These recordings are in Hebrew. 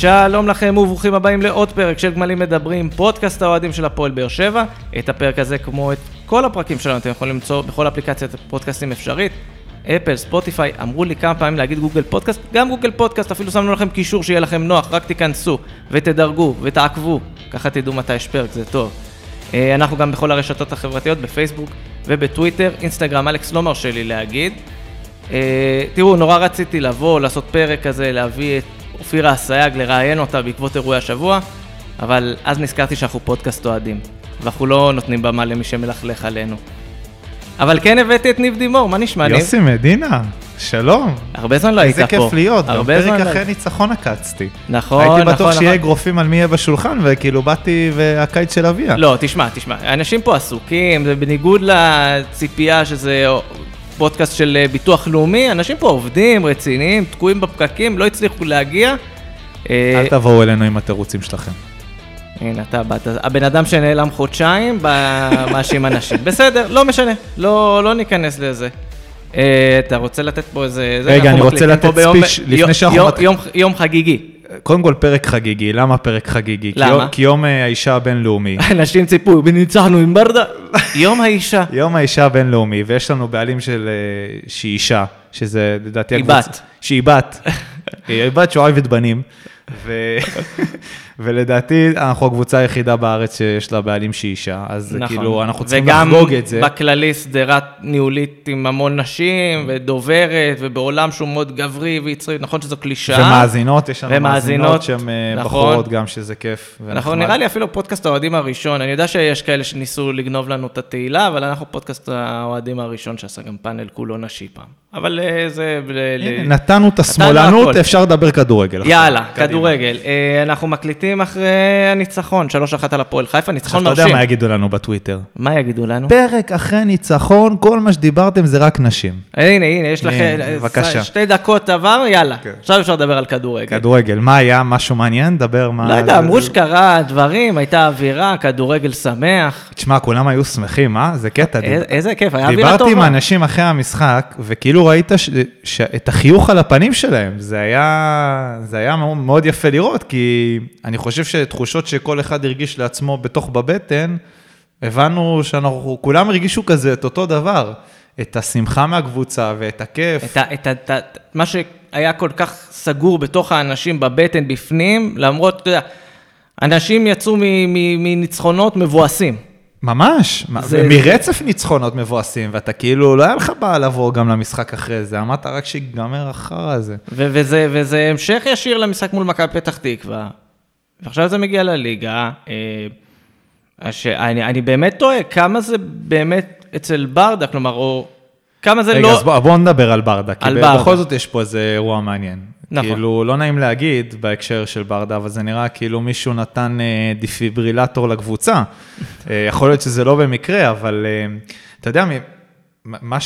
שלום לכם וברוכים הבאים לעוד פרק של גמלים מדברים, פודקאסט האוהדים של הפועל באר שבע. את הפרק הזה, כמו את כל הפרקים שלנו, אתם יכולים למצוא בכל אפליקציית פודקאסטים אפשרית. אפל, ספוטיפיי, אמרו לי כמה פעמים להגיד גוגל פודקאסט, גם גוגל פודקאסט, אפילו שמנו לכם קישור שיהיה לכם נוח, רק תיכנסו ותדרגו ותעקבו, ככה תדעו מתי יש פרק, זה טוב. אה, אנחנו גם בכל הרשתות החברתיות, בפייסבוק ובטוויטר, אינסטגרם, אלכס לא מרשה לי להגיד. אה, תראו, נורא רציתי לבוא, לעשות פרק כזה, להביא את אופירה אסייג, לראיין אותה בעקבות אירועי השבוע, אבל אז נזכרתי שאנחנו פודקאסט אוהדים, ואנחנו לא נותנים במה למי שמלכלך עלינו. אבל כן הבאתי את ניב דימור, מה נשמע ניב? יוסי מדינה, שלום. הרבה זמן לא היית פה. איזה כיף להיות, גם זמן פרק לא- אחרי ניצחון עקצתי. נכון, הייתי נכון, בטוח שיהיה נכון. אגרופים על מי יהיה בשולחן, וכאילו באתי והקיץ של אביה. לא, תשמע, תשמע, אנשים פה עסוקים, זה בניגוד לציפייה שזה פודקאסט של אה, ביטוח לאומי, אנשים פה עובדים, רציניים, תקועים בפקקים, לא הצליחו להגיע. אה, אל תבואו אלינו עם התירוצים שלכם. הנה, אתה באת, הבן אדם שנעלם חודשיים, מאשים אנשים. בסדר, לא משנה, לא, לא ניכנס לזה. אה, אתה רוצה לתת פה איזה... זה, רגע, אני רוצה לתת ספיץ' לפני שאנחנו יום חגיגי. קודם כל פרק חגיגי, למה פרק חגיגי? כי למה? יום- כי יום אה, האישה הבינלאומי. אנשים ציפו, וניצחנו עם ברדה. יום האישה. יום האישה הבינלאומי, ויש לנו בעלים של... אה, שהיא אישה, שזה לדעתי... היא בת. שהיא בת. היא בת שאוהבת בנים. ו... ולדעתי אנחנו הקבוצה היחידה בארץ שיש לה בעלים שהיא אישה, אז נכון. כאילו אנחנו צריכים לחגוג את זה. וגם בכללי שדרת ניהולית עם המון נשים, ודוברת, ובעולם שהוא מאוד גברי ויצרי, נכון שזו קלישאה. ומאזינות, יש לנו מאזינות שהן אה, נכון. בחורות גם, שזה כיף. נכון, ונחמד. נראה לי אפילו פודקאסט האוהדים הראשון, אני יודע שיש כאלה שניסו לגנוב לנו את התהילה, אבל אנחנו פודקאסט האוהדים הראשון שעשה גם פאנל כולו נשי פעם. אבל אה, זה... ל- ל- הנה, נתנו את השמאלנות. אפשר לדבר כדורגל. יאללה, קדימה. כדורגל. אה, אנחנו מקליטים אחרי הניצחון, 3-1 על הפועל חיפה, ניצחון עכשיו אתה יודע מרשים. מה יגידו לנו בטוויטר. מה יגידו לנו? פרק אחרי ניצחון, כל מה שדיברתם זה רק נשים. הנה, הנה, יש לכם... הנה, בבקשה. שתי דקות עבר, יאללה. כן. עכשיו אפשר לדבר על כדורגל. כדורגל, מה היה? משהו מעניין? דבר מה... לא יודע, אמרו שקרה דברים, הייתה אווירה, כדורגל שמח. תשמע, כולם היו שמחים, אה? זה קטע. איזה- איזה כיף, היה אווירה דיברתי עם טובה. אנשים אחרי המשחק, וכאילו ראית. את החיוך על הפנים שלהם. זה היה... זה היה מאוד- מאוד יפה לראות, כי אני חושב שתחושות שכל אחד הרגיש לעצמו בתוך בבטן, הבנו שאנחנו, כולם הרגישו כזה את אותו דבר. את השמחה מהקבוצה ואת הכיף. את ה- את ה- את ה- מה שהיה כל כך סגור בתוך האנשים בבטן בפנים, למרות, אתה יודע, אנשים יצאו מניצחונות מבואסים. ממש, זה- מרצף ניצחונות מבואסים, ואתה כאילו, לא היה לך בעיה לבוא גם למשחק אחרי זה, אמרת רק שיגמר החרא הזה. ו- וזה, וזה המשך ישיר למשחק מול מכבי פתח תקווה. ועכשיו זה מגיע לליגה. אה, ש- אני, באמת תוהה כמה זה באמת אצל ברדה, כלומר, או כמה זה רגע, לא... אז בוא, בוא נדבר על ברדה, כי על ב- ברדה. בכל זאת יש פה איזה אירוע מעניין. נכון. כאילו, לא נעים להגיד בהקשר של ברדה, אבל זה נראה כאילו מישהו נתן אה, דיפיברילטור לקבוצה. אה, יכול להיות שזה לא במקרה, אבל אה, אתה יודע, מה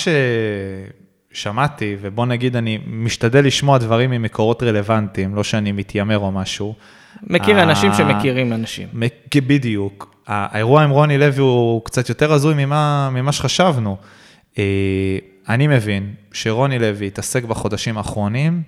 ששמעתי, ובוא נגיד, אני משתדל לשמוע דברים ממקורות רלוונטיים, לא שאני מתיימר או משהו. מכיר אנשים שמכירים אנשים. בדיוק. האירוע עם רוני לוי הוא קצת יותר הזוי ממה, ממה שחשבנו. אה, אני מבין שרוני לוי התעסק בחודשים האחרונים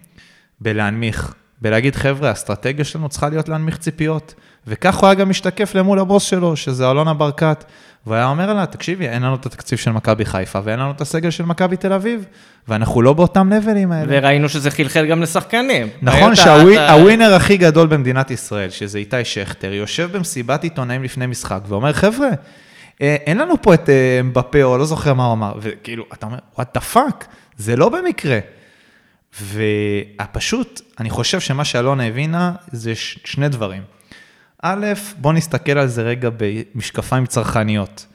בלהנמיך, בלהגיד, חבר'ה, האסטרטגיה שלנו צריכה להיות להנמיך ציפיות. וכך הוא היה גם משתקף למול הבוס שלו, שזה אלונה ברקת. והוא היה אומר לה, תקשיבי, אין לנו את התקציב של מכבי חיפה ואין לנו את הסגל של מכבי תל אביב, ואנחנו לא באותם לבלים האלה. וראינו שזה חלחל גם לשחקנים. נכון ראית, אתה- שהווינר הכי גדול במדינת ישראל, שזה איתי שכטר, יושב במסיבת עיתונאים לפני משחק ואומר, חבר'ה, אה, אין לנו פה את אה, אמבפה או לא זוכר מה הוא אמר, וכאילו, אתה אומר, what the fuck, זה לא במקרה. והפשוט, אני חושב שמה שאלונה הבינה זה ש- שני דברים. א', בוא נסתכל על זה רגע במשקפיים צרכניות.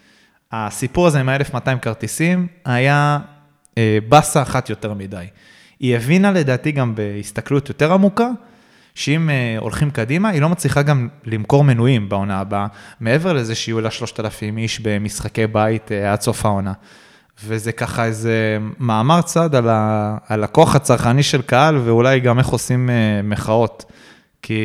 הסיפור הזה עם ה-1200 כרטיסים היה אה, באסה אחת יותר מדי. היא הבינה לדעתי גם בהסתכלות יותר עמוקה, שאם אה, הולכים קדימה, היא לא מצליחה גם למכור מנויים בעונה הבאה, מעבר לזה שיהיו לה 3,000 איש במשחקי בית אה, עד סוף העונה. וזה ככה איזה מאמר צד על, ה, על הכוח הצרכני של קהל, ואולי גם איך עושים אה, מחאות. כי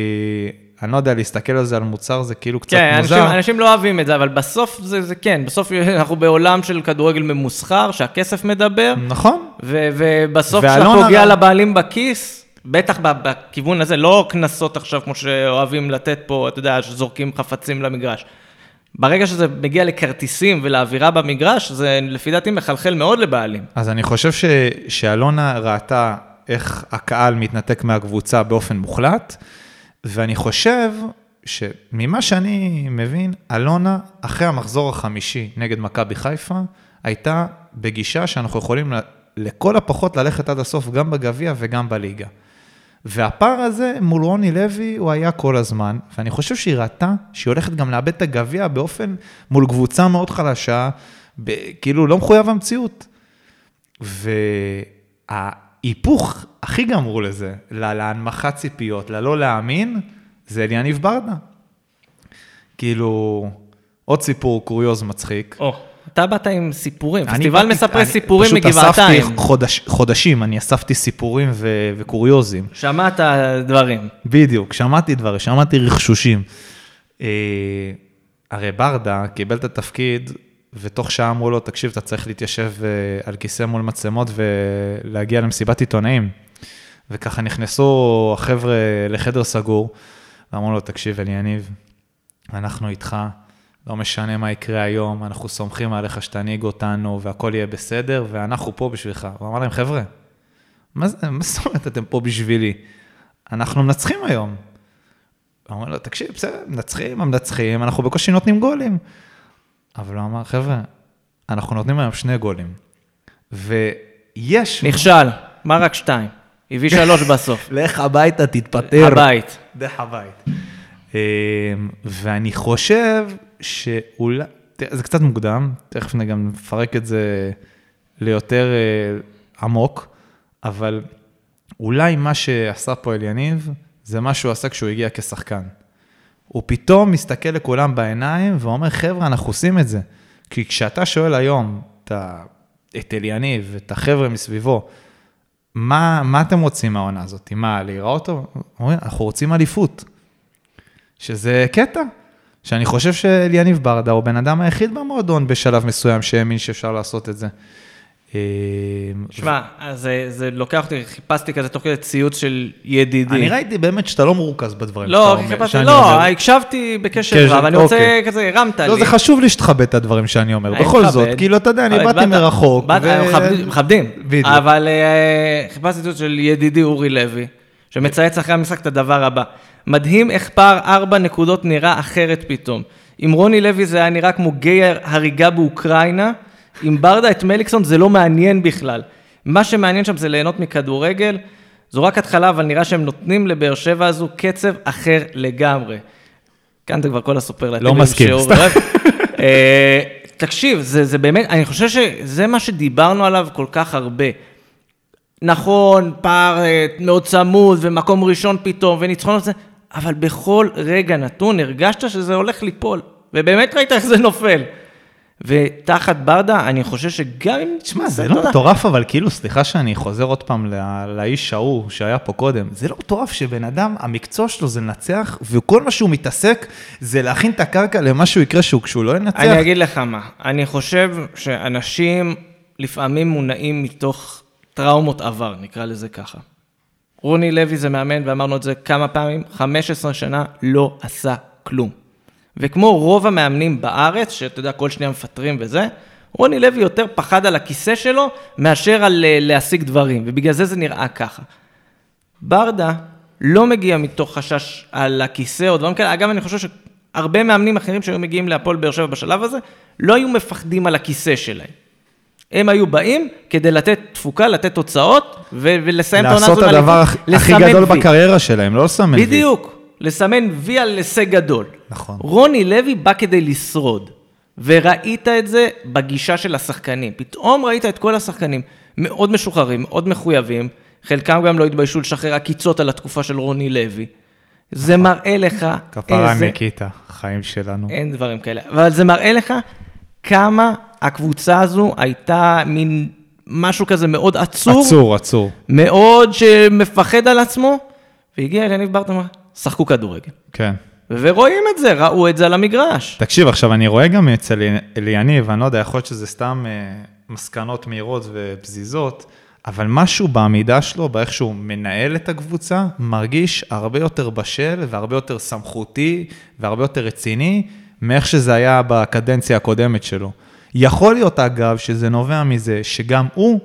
אני לא יודע, להסתכל על זה על מוצר זה כאילו קצת כן, מוזר. אנשים, אנשים לא אוהבים את זה, אבל בסוף זה, זה כן, בסוף אנחנו בעולם של כדורגל ממוסחר, שהכסף מדבר, נכון. ו, ובסוף כשאתה פוגע ר- לבעלים בכיס, בטח בכיוון הזה, לא קנסות עכשיו כמו שאוהבים לתת פה, אתה יודע, שזורקים חפצים למגרש. ברגע שזה מגיע לכרטיסים ולאווירה במגרש, זה לפי דעתי מחלחל מאוד לבעלים. אז אני חושב ש, שאלונה ראתה איך הקהל מתנתק מהקבוצה באופן מוחלט, ואני חושב שממה שאני מבין, אלונה, אחרי המחזור החמישי נגד מכבי חיפה, הייתה בגישה שאנחנו יכולים לכל הפחות ללכת עד הסוף, גם בגביע וגם בליגה. והפער הזה מול רוני לוי, הוא היה כל הזמן, ואני חושב שהיא ראתה שהיא הולכת גם לאבד את הגביע באופן, מול קבוצה מאוד חלשה, ב, כאילו לא מחויב המציאות. וההיפוך הכי גמור לזה, לה- להנמכת ציפיות, ללא להאמין, זה אליניב ברדה. כאילו, עוד סיפור קוריוז מצחיק. או, אתה באת עם סיפורים, פסטיבל באתי- מספרי אני סיפורים פשוט מגבעתיים. אספתי חודש, חודשים, אני אספתי סיפורים ו- וקוריוזים. שמעת דברים. בדיוק, שמעתי דברים, שמעתי רכשושים. אה, הרי ברדה קיבל את התפקיד, ותוך שעה אמרו לו, תקשיב, אתה צריך להתיישב אה, על כיסא מול מצלמות ולהגיע למסיבת עיתונאים. וככה נכנסו החבר'ה לחדר סגור, ואמרו לו, תקשיב, אליניב, אנחנו איתך, לא משנה מה יקרה היום, אנחנו סומכים עליך שתנהיג אותנו והכל יהיה בסדר, ואנחנו פה בשבילך. הוא אמר להם, חבר'ה, מה זה- מה זאת אומרת אתם פה בשבילי? אנחנו מנצחים היום. הוא אומר לו, תקשיב, בסדר, מנצחים, מנצחים, אנחנו בקושי נותנים גולים. אבל הוא אמר, חבר'ה, אנחנו נותנים היום שני גולים. ויש... נכשל, מה רק שתיים? הביא שלוש בסוף. לך הביתה, תתפטר. הבית. דרך הבית. אמ, ואני חושב שאולי, זה קצת מוקדם, תכף גם נפרק את זה ליותר אה, עמוק, אבל אולי מה שעשה פה אליניב, זה מה שהוא עשה כשהוא הגיע כשחקן. הוא פתאום מסתכל לכולם בעיניים ואומר, חבר'ה, אנחנו עושים את זה. כי כשאתה שואל היום את, את אליניב, את החבר'ה מסביבו, מה, מה אתם רוצים מהעונה הזאת? מה, להיראות טוב? אנחנו רוצים אליפות. שזה קטע, שאני חושב שאליניב ברדה הוא בן אדם היחיד במועדון בשלב מסוים שהאמין שאפשר לעשות את זה. אה, שמע, אז זה- זה לוקח אותי, חיפשתי כזה תוך כדי ציוץ של ידידי. אני ראיתי באמת שאתה לא מרוכז בדברים לא, שאתה אומר. חיפשתי, לא, אומר. הקשבתי בקשב קשב, רב, אני רוצה אוקיי. כזה, הרמת לי. לא, זה חשוב לי שתכבד את הדברים שאני אומר. אני בכל מכבד. זאת, כאילו, אתה יודע, אני באתי באת- מרחוק. ו- מכבדים-. אבל אה, חיפשתי ציטוט של ידידי אורי לוי, שמצייץ אחרי המשחק את הדבר הבא. מדהים איך פער ארבע נקודות נראה אחרת פתאום. עם רוני לוי זה היה נראה כמו גיי הריגה באוקראינה, עם ברדה את מליקסון זה לא מעניין בכלל. מה שמעניין שם זה ליהנות מכדורגל. זו רק התחלה, אבל נראה שהם נותנים לבאר שבע הזו קצב אחר לגמרי. כאן זה כבר כל הסופרלטיבים לא מסכים, סתם. אה, תקשיב, זה, זה באמת, אני חושב שזה מה שדיברנו עליו כל כך הרבה. נכון, פער אה, מאוד צמוד ומקום ראשון פתאום וניצחון וזה, אבל בכל רגע נתון הרגשת שזה הולך ליפול, ובאמת ראית איך זה נופל. ותחת ברדה, אני חושב שגם אם... תשמע, זה לא מטורף, אבל כאילו, סליחה שאני חוזר עוד פעם לא- לאיש ההוא שהיה פה קודם, זה לא מטורף שבן אדם, המקצוע שלו זה לנצח, וכל מה שהוא מתעסק זה להכין את הקרקע למשהו יקרה שהוא, כשהוא לא ינצח. אני אגיד לך מה, אני חושב שאנשים לפעמים מונעים מתוך טראומות עבר, נקרא לזה ככה. רוני לוי זה מאמן, ואמרנו את זה כמה פעמים, 15 שנה לא עשה כלום. וכמו רוב המאמנים בארץ, שאתה יודע, כל שניה מפטרים וזה, רוני לוי יותר פחד על הכיסא שלו מאשר על אה, להשיג דברים, ובגלל זה זה נראה ככה. ברדה לא מגיע מתוך חשש על הכיסא או דברים כאלה. אגב, אני חושב שהרבה מאמנים אחרים שהיו מגיעים להפועל באר שבע בשלב הזה, לא היו מפחדים על הכיסא שלהם. הם היו באים כדי לתת תפוקה, לתת תוצאות, ו- ולסיים את העונה לעשות הזאת את הדבר הכי לסמן גדול וי. בקריירה שלהם, לא לסמן וי. בדיוק, לסמן וי על הישג גדול. נכון. רוני לוי בא כדי לשרוד, וראית את זה בגישה של השחקנים. פתאום ראית את כל השחקנים מאוד משוחררים, מאוד מחויבים, חלקם גם לא התביישו לשחרר עקיצות על התקופה של רוני לוי. זה מראה לך כפרה איזה... ניקיטה, חיים שלנו. אין דברים כאלה, אבל זה מראה לך כמה הקבוצה הזו הייתה מין משהו כזה מאוד עצור. עצור, עצור. מאוד שמפחד על עצמו, והגיע אליניב ברטה ואמר, שחקו כדורגל. כן. ורואים את זה, ראו את זה על המגרש. תקשיב, עכשיו אני רואה גם אצל אליניב, אני לא יודע, יכול להיות שזה סתם אה, מסקנות מהירות ופזיזות, אבל משהו בעמידה שלו, באיך שהוא מנהל את הקבוצה, מרגיש הרבה יותר בשל והרבה יותר סמכותי והרבה יותר רציני מאיך שזה היה בקדנציה הקודמת שלו. יכול להיות, אגב, שזה נובע מזה שגם הוא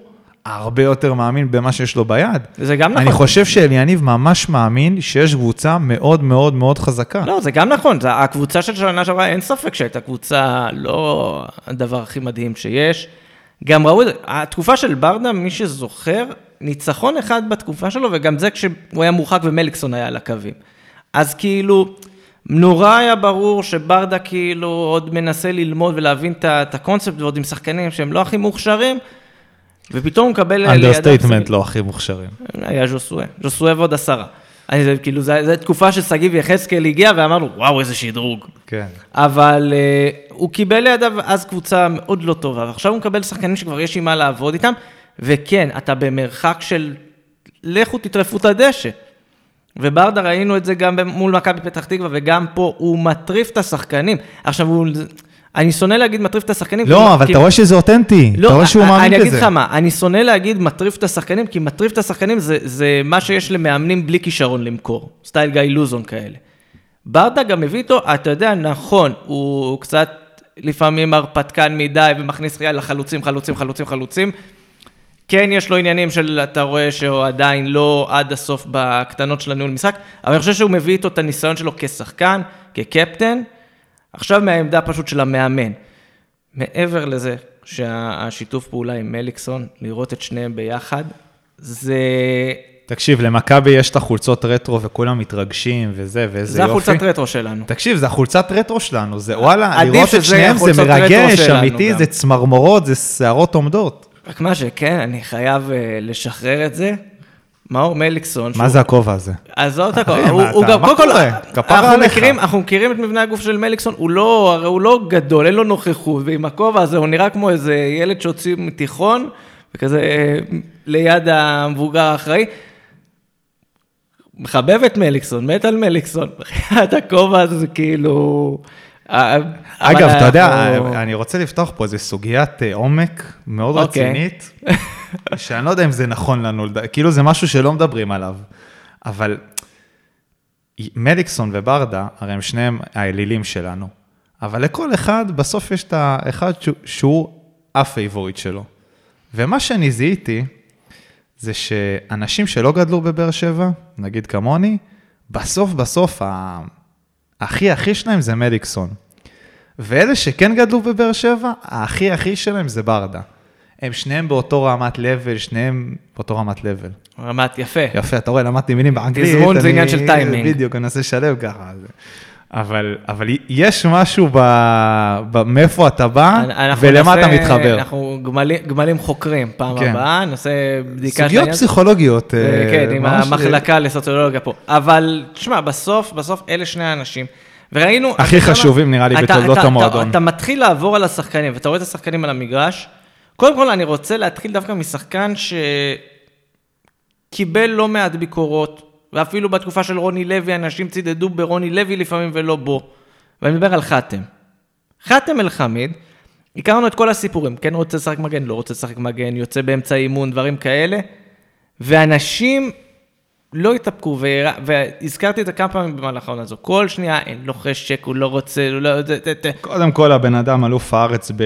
הרבה יותר מאמין במה שיש לו ביד. זה גם נכון. אני חושב שאליניב ממש מאמין שיש קבוצה מאוד מאוד מאוד חזקה. לא, זה גם נכון, זה, הקבוצה של שנה שעברה, אין ספק שהייתה קבוצה לא הדבר הכי מדהים שיש. גם ראו את זה, התקופה של ברדה, מי שזוכר, ניצחון אחד בתקופה שלו, וגם זה כשהוא היה מורחק ומליקסון היה על הקווים. אז כאילו, נורא היה ברור שברדה כאילו עוד מנסה ללמוד ולהבין את הקונספט, ועוד עם שחקנים שהם לא הכי מוכשרים, ופתאום הוא מקבל... understatement לא הכי מוכשרים. היה ז'וסואה, ז'וסואה ועוד עשרה. אני, זה, כאילו, זו תקופה ששגיב יחזקאל הגיע ואמר לו, וואו, איזה שדרוג. כן. אבל אה, הוא קיבל לידיו אז קבוצה מאוד לא טובה, ועכשיו הוא מקבל שחקנים שכבר יש עם מה לעבוד איתם, וכן, אתה במרחק של לכו תטרפו את הדשא. וברדה ראינו את זה גם מול מכבי פתח תקווה, וגם פה הוא מטריף את השחקנים. עכשיו, הוא... אני שונא להגיד מטריף את השחקנים. לא, אבל אתה רואה שזה אותנטי, לא, אתה רואה שהוא מאמין בזה. אני אגיד לך מה, אני שונא להגיד מטריף את השחקנים, כי מטריף את השחקנים זה, זה מה שיש למאמנים בלי כישרון למכור, סטייל גיא לוזון כאלה. ברדה גם מביא איתו, אתה יודע, נכון, הוא קצת לפעמים הרפתקן מדי ומכניס חייה לחלוצים, חלוצים, חלוצים, חלוצים. כן, יש לו עניינים של, אתה רואה שהוא עדיין לא עד הסוף בקטנות של הניהול משחק, אבל אני חושב שהוא מביא איתו את הניסיון שלו כשחקן, כקפטן. עכשיו מהעמדה פשוט של המאמן. מעבר לזה שהשיתוף פעולה עם מליקסון, לראות את שניהם ביחד, זה... תקשיב, למכבי יש את החולצות רטרו וכולם מתרגשים וזה, ואיזה זה יופי. החולצת רטרו שלנו. תקשיב, זה החולצת רטרו שלנו, זה וואלה, לראות את שניהם זה מרגש, אמיתי, גם. זה צמרמורות, זה שערות עומדות. רק מה שכן, אני חייב אה, לשחרר את זה. מאור מליקסון. מה זה הכובע הזה? עזוב את הוא מה גם, קודם כל, קורה? כפרה אנחנו עליך. מכירים, אנחנו מכירים את מבנה הגוף של מליקסון, הוא לא, הרי הוא לא גדול, אין לו נוכחות, ועם הכובע הזה הוא נראה כמו איזה ילד שהוציא מתיכון, וכזה אה, ליד המבוגר האחראי. מחבב את מליקסון, מת על מליקסון, את הכובע הזה זה כאילו... אה, אבל אגב, אתה יודע, אנחנו- אני רוצה לפתוח פה איזו סוגיית אה, עומק מאוד אוקיי. רצינית, שאני לא יודע אם זה נכון לנו, כאילו זה משהו שלא מדברים עליו, אבל מליקסון וברדה, הרי הם שניהם האלילים שלנו, אבל לכל אחד, בסוף יש את האחד שהוא- ה favorite שלו. ומה שאני זיהיתי, זה שאנשים שלא גדלו בבאר שבע, נגיד כמוני, בסוף בסוף הכי הכי שלהם זה מליקסון. ואלה שכן גדלו בבאר שבע, הכי הכי שלהם זה ברדה. הם שניהם באותו רמת לבל, שניהם באותו רמת לבל. רמת יפה. יפה, אתה רואה, למדתי מילים באנגלית. תזמון זה עניין של טיימינג. בדיוק, אני מנסה לשלב ככה. אבל, אבל יש משהו ב... ב... מאיפה אתה בא ולמה אתה נעשה- מתחבר. אנחנו גמלים, גמלים חוקרים פעם כן. הבאה, נעשה בדיקה סוגיות. פסיכולוגיות. אה, אה, כן, עם המחלקה לסוציולוגיה פה. אבל, תשמע, בסוף, בסוף אלה שני האנשים. וראינו... הכי אתה? חשובים, נראה לי, אתה- בתולדות אתה- המועדון. אתה, אתה מתחיל לעבור על השחקנים, ואתה רואה את השחקנים על המגרש. קודם כל, אני רוצה להתחיל דווקא משחקן שקיבל לא מעט ביקורות, ואפילו בתקופה של רוני לוי, אנשים צידדו ברוני לוי לפעמים ולא בו. ואני מדבר על חתם. חתם אל-חמיד, הכרנו את כל הסיפורים, כן רוצה לשחק מגן, לא רוצה לשחק מגן, יוצא באמצע אימון, דברים כאלה, ואנשים לא התאפקו, והזכרתי את זה כמה פעמים במהלך העונה הזו, כל שנייה, אין לו חשק, הוא לא רוצה, הוא לא... קודם כל, הבן אדם אלוף הארץ ב...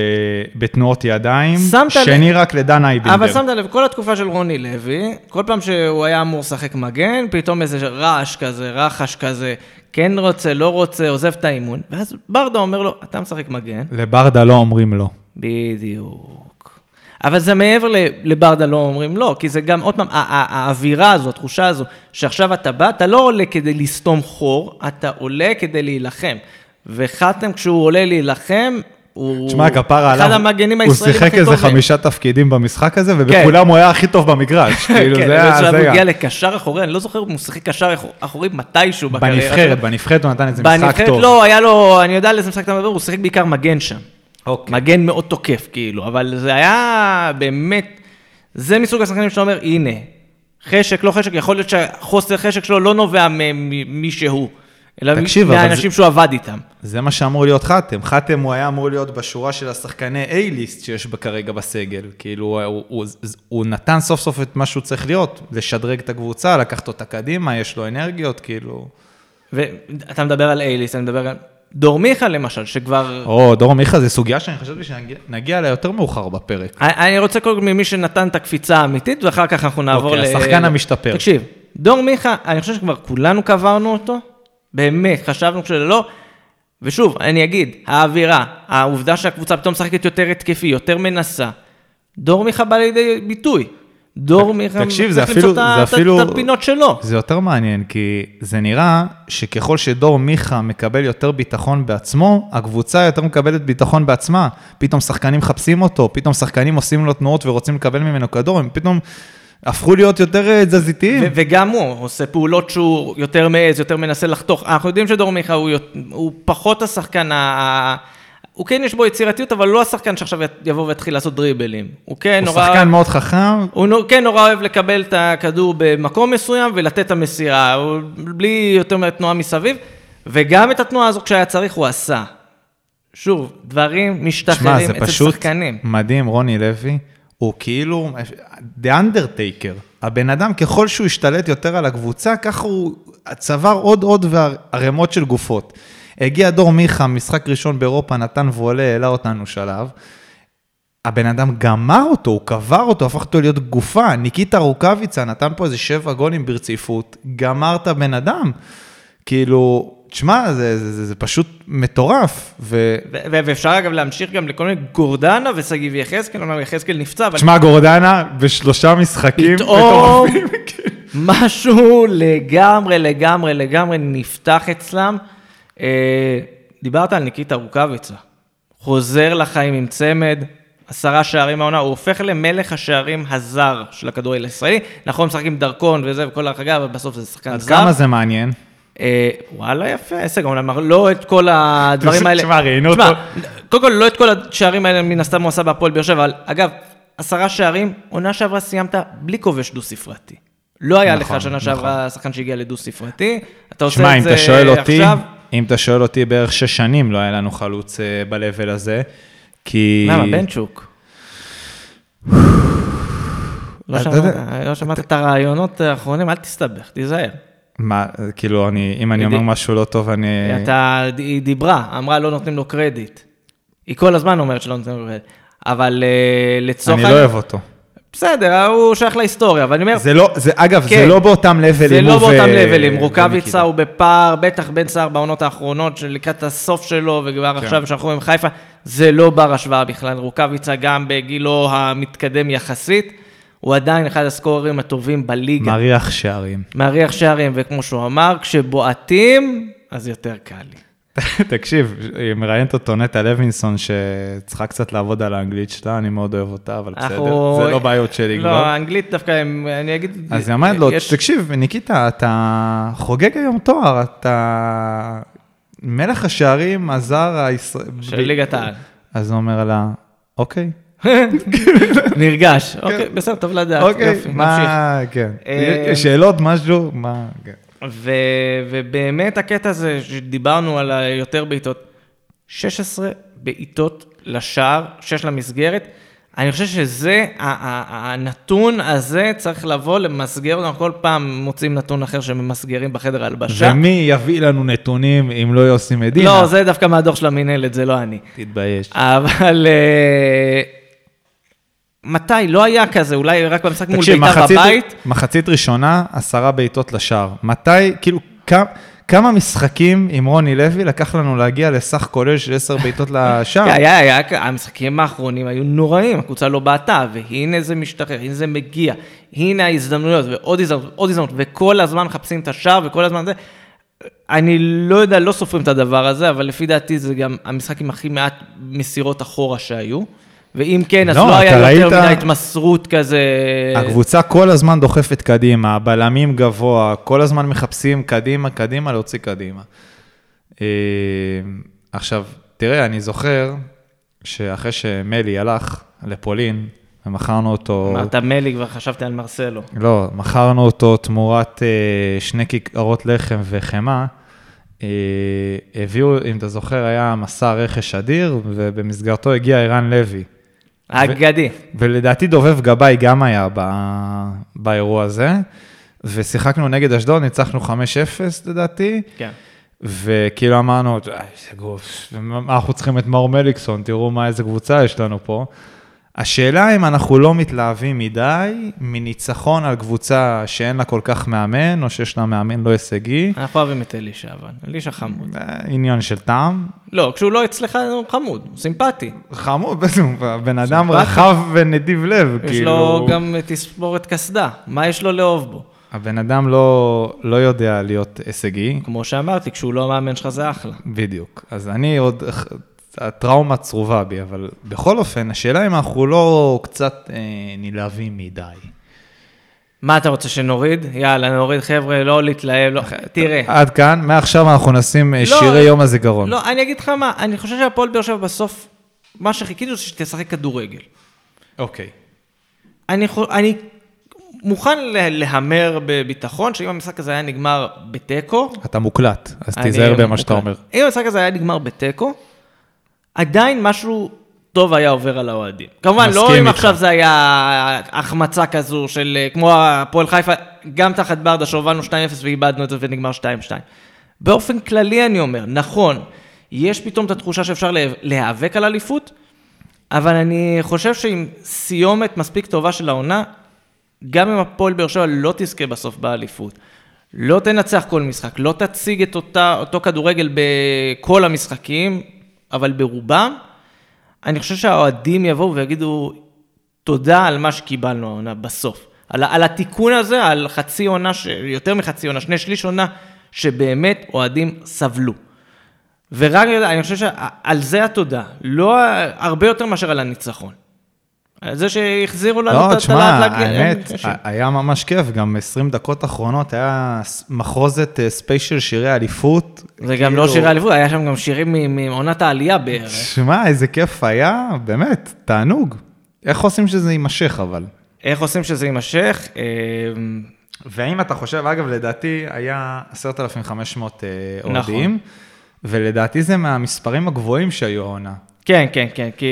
בתנועות ידיים, לב- שני רק לדן אייבינדר. אבל שמת לב, כל התקופה של רוני לוי, כל פעם שהוא היה אמור לשחק מגן, פתאום איזה רעש כזה, רחש כזה, כן רוצה, לא רוצה, עוזב את האימון, ואז ברדה אומר לו, אתה משחק מגן, לברדה לא אומרים לא. בדיוק. אבל זה מעבר לברדה לא אומרים לא, כי זה גם, עוד פעם, האווירה הזו, התחושה הזו, שעכשיו אתה בא, אתה לא עולה כדי לסתום חור, אתה עולה כדי להילחם. וחתם, כשהוא עולה להילחם, הוא תשמע, כפרה אחד עליו, המגנים הוא הישראלים שיחק הכי איזה טובים. חמישה תפקידים במשחק הזה, ובכולם הוא היה הכי טוב במגרש. כאילו, כן, זה היה... זה הוא. הגיע לקשר אחורי, אני לא זוכר אם הוא שיחק קשר אחור- אחורי מתישהו בקריירה. בנבחרת, בנבחרת הוא נתן איזה משחק בנבחרת טוב. לא, היה לו, אני יודע על איזה משחק אתה מדבר, הוא שיחק בעיקר מגן שם. אוקיי. מגן מאוד תוקף, כאילו, אבל זה היה באמת, זה מסוג השחקנים שאתה אומר, הנה, חשק, לא חשק, יכול להיות שהחוסר חשק שלו לא נובע ממי שהוא. אלא תקשיב, מהאנשים שהוא עבד איתם. זה מה שאמור להיות חתם. חתם הוא היה אמור להיות בשורה של השחקני A-ליסט שיש כרגע בסגל. כאילו, הוא, הוא, הוא נתן סוף סוף את מה שהוא צריך להיות, לשדרג את הקבוצה, לקחת אותה קדימה, יש לו אנרגיות, כאילו... ואתה מדבר על A-ליסט, אני מדבר על... דור מיכה למשל, שכבר... או, דור מיכה זה סוגיה שאני חשבתי שנגיע אליה יותר מאוחר בפרק. אני רוצה קודם ממי שנתן את הקפיצה האמיתית, ואחר כך אנחנו נעבור אוקיי, ל... השחקן המשתפר. תקשיב, דור מיכה, אני חושב שכבר כולנו קברנו אותו, באמת, חשבנו שלא. ושוב, אני אגיד, האווירה, העובדה שהקבוצה פתאום משחקת יותר התקפי, יותר מנסה, דור מיכה בא לידי ביטוי. דור מיכה תקשיב, זה אפילו, זה אפילו, את הפינות שלו. זה יותר מעניין, כי זה נראה שככל שדור מיכה מקבל יותר ביטחון בעצמו, הקבוצה יותר מקבלת ביטחון בעצמה. פתאום שחקנים מחפשים אותו, פתאום שחקנים עושים לו תנועות ורוצים לקבל ממנו כדור, הם פתאום הפכו להיות יותר אה, תזזיתיים. וגם הוא עושה פעולות שהוא יותר מעז, יותר מנסה לחתוך. אנחנו יודעים שדור מיכה הוא, הוא פחות השחקן ה... הוא כן יש בו יצירתיות, אבל לא השחקן שעכשיו יבוא ויתחיל לעשות דריבלים. הוא כן הוא נורא... הוא שחקן מאוד חכם. הוא כן נורא אוהב לקבל את הכדור במקום מסוים ולתת את המסירה, הוא בלי יותר תנועה מסביב, וגם את התנועה הזו כשהיה צריך הוא עשה. שוב, דברים משתחררים אצל שחקנים. שמע, זה פשוט מדהים, רוני לוי. הוא כאילו, The Undertaker. הבן אדם, ככל שהוא השתלט יותר על הקבוצה, ככה הוא צבר עוד עוד וערימות של גופות. הגיע דור מיכה, משחק ראשון באירופה, נתן וולה, העלה אותנו שלב. הבן אדם גמר אותו, הוא קבר אותו, הפך אותו להיות גופה. ניקיטה רוקאביצה נתן פה איזה שבע גולים ברציפות, גמר את הבן אדם. כאילו, תשמע, זה, זה, זה, זה פשוט מטורף. ו... ו... ו... ואפשר אגב להמשיך גם לכל מיני גורדנה ושגיב יחזקאל, אומנם יחזקאל נפצע, אבל... תשמע, גורדנה בשלושה משחקים פתאום משהו לגמרי, לגמרי, לגמרי נפתח אצלם. אה, דיברת על ניקיטה רוקאביצה, חוזר לחיים עם צמד, עשרה שערים מהעונה, הוא הופך למלך השערים הזר של הכדורגל הישראלי. נכון, משחקים דרכון וזה וכל החגה, אבל בסוף זה שחקן זר. עד כמה זה מעניין? אה, וואלה, יפה, הישג, אומנם לא את כל הדברים האלה. תשמע, ראיינו אותו. קודם כל, לא את כל השערים האלה מן הסתם הוא עשה בהפועל באר שבע, אבל אגב, עשרה שערים, עונה שעברה סיימת בלי כובש דו-ספרתי. לא היה לך נכון, שנה שעברה נכון. שחקן שהגיע לדו-ספרתי. אתה עושה את זה עכשיו. אם אתה שואל אותי, בערך שש שנים לא היה לנו חלוץ אה, ב-level הזה, כי... למה, בנצ'וק? לא, לא שמעת את הרעיונות האחרונים, אל תסתבך, תיזהר. מה, כאילו, אני, אם אני אומר משהו לא טוב, אני... אתה, היא דיברה, אמרה לא נותנים לו קרדיט. היא כל הזמן אומרת שלא נותנים לו קרדיט. אבל אה, לצורך... אני לא אוהב אותו. בסדר, הוא שייך להיסטוריה, אבל אני אומר... זה לא, זה, אגב, כן, זה לא באותם לבלים. זה לא באותם לבלים. רוקאביצה הוא בפער, בטח בין סער בעונות האחרונות, לקראת הסוף שלו, וכבר כן. עכשיו שאנחנו רואים חיפה, זה לא בר השוואה בכלל. רוקאביצה גם בגילו המתקדם יחסית. הוא עדיין אחד הסקוררים הטובים בליגה. מריח שערים. מריח שערים, וכמו שהוא אמר, כשבועטים, אז יותר קל לי. תקשיב, היא מראיינת אותו נטע לוינסון, שצריכה קצת לעבוד על האנגלית שלה, אני מאוד אוהב אותה, אבל בסדר, זה לא בעיות שלי כבר. לא, האנגלית דווקא, אני אגיד... אז היא אמרת לו, תקשיב, ניקיטה, אתה חוגג היום תואר, אתה מלך השערים הזר הישראלי. של ליגת העל. אז הוא אומר לה, אוקיי. נרגש, אוקיי, בסדר, טוב לדעת, אוקיי, יופי, נמשיך. כן, אה, שאלות, משהו, מה, כן. ו, ובאמת הקטע הזה שדיברנו על היותר בעיטות, 16 בעיטות לשער, 6 למסגרת. אני חושב שזה, הנתון הזה צריך לבוא למסגר, אנחנו כל פעם מוצאים נתון אחר שממסגרים בחדר הלבשה. ומי יביא לנו נתונים אם לא יוסי מדינה? לא, זה דווקא מהדור של המינהלת, זה לא אני. תתבייש. אבל אה, מתי? לא היה כזה, אולי רק במשחק מול בית"ר בבית. מחצית ראשונה, עשרה בעיטות לשער. מתי, כאילו, כמה... כמה משחקים עם רוני לוי לקח לנו להגיע לסך כולל של עשר בעיטות לשער? היה, היה, המשחקים האחרונים היו נוראים, הקבוצה לא בעטה, והנה זה משתחרר, הנה זה מגיע, הנה ההזדמנויות, ועוד הזדמנות, ועוד הזדמנות, וכל הזמן מחפשים את השער, וכל הזמן זה. אני לא יודע, לא סופרים את הדבר הזה, אבל לפי דעתי זה גם המשחק עם הכי מעט מסירות אחורה שהיו. ואם כן, אז לא, לא היה יותר מדי התמסרות כזה. הקבוצה כל הזמן דוחפת קדימה, הבלמים גבוה, כל הזמן מחפשים קדימה, קדימה, להוציא קדימה. אה, עכשיו, תראה, אני זוכר שאחרי שמלי הלך לפולין, ומכרנו אותו... אמרת מלי, כבר חשבתי על מרסלו. לא, מכרנו אותו תמורת אה, שני כיכרות לחם וחמאה. אה, הביאו, אם אתה זוכר, היה מסע רכש אדיר, ובמסגרתו הגיע ערן לוי. אגדי. ולדעתי דובב גבאי גם היה ב... באירוע הזה, ושיחקנו נגד אשדוד, ניצחנו 5-0 לדעתי, כן. וכאילו אמרנו, "אה, איזה גוף, אנחנו צריכים את מאור מליקסון, תראו מה איזה קבוצה יש לנו פה. השאלה אם אנחנו לא מתלהבים מדי מניצחון על קבוצה שאין לה כל כך מאמן, או שיש לה מאמן לא הישגי, אנחנו אוהבים את אלישע, אבל אלישע חמוד. אה, עניין של טעם. לא, כשהוא לא אצלך הוא חמוד, הוא סימפטי. חמוד, הבן אדם. רחב ונדיב לב, יש כאילו... לו גם תספורת קסדה, מה יש לו לאהוב בו? הבן אדם לא, לא יודע להיות הישגי, כמו שאמרתי, כשהוא לא המאמן שלך זה אחלה. בדיוק. אז אני עוד, הטראומה צרובה בי, אבל בכל אופן, השאלה אם אנחנו לא קצת אה, נלהבים מדי. מה אתה רוצה שנוריד? יאללה, נוריד, חבר'ה, לא להתלהב, לא... תראה. עד כאן, מעכשיו אנחנו נשים אה, לא, שירי יום הזיכרון. לא, אני אגיד לך מה, אני חושב שהפועל באר שבע בסוף, מה שחיכיתי זה שתשחק כדורגל. אוקיי. אני, אני מוכן לה- להמר בביטחון שאם המשחק הזה היה נגמר בתיקו, אתה מוקלט, אז תיזהר במה שאתה. אומר. אם המשחק הזה היה נגמר בתיקו, עדיין משהו טוב היה עובר על האוהדים. כמובן, לא אם. עכשיו זה היה החמצה כזו של אה, כמו הפועל חיפה, גם תחת ברדה שהובלנו 2-0 ואיבדנו את זה ונגמר 2-2. באופן כללי אני אומר, נכון, יש פתאום את התחושה שאפשר לה- להיאבק על אליפות, אבל אני חושב שעם סיומת מספיק טובה של העונה, גם אם הפועל באר שבע לא תזכה בסוף באליפות, לא תנצח כל משחק, לא תציג את אותה, אותו כדורגל בכל המשחקים, אבל ברובם, אני חושב שהאוהדים יבואו ויגידו תודה על מה שקיבלנו העונה בסוף. על, על התיקון הזה, על חצי עונה, ש... יותר מחצי עונה, שני שליש עונה, שבאמת אוהדים סבלו. ורק אני חושב שעל זה התודה, לא הרבה יותר מאשר על הניצחון. זה שהחזירו לנו לא, את תשמע, הטלת להגיע- האמת, קשים. היה ממש כיף, גם 20 דקות אחרונות היה מחרוזת אה, ספיישל שירי אליפות. זה גם כאילו- לא שירי אליפות, היה שם גם שירים מ- מעונת העלייה בערך. שמע, איזה כיף היה, באמת, תענוג. איך עושים שזה יימשך אבל? איך עושים שזה יימשך? אה, והאם אתה חושב, אגב, לדעתי היה 10,500 אה, נכון. אוהדים, ולדעתי זה מהמספרים הגבוהים שהיו העונה. כן, כן, כן, כי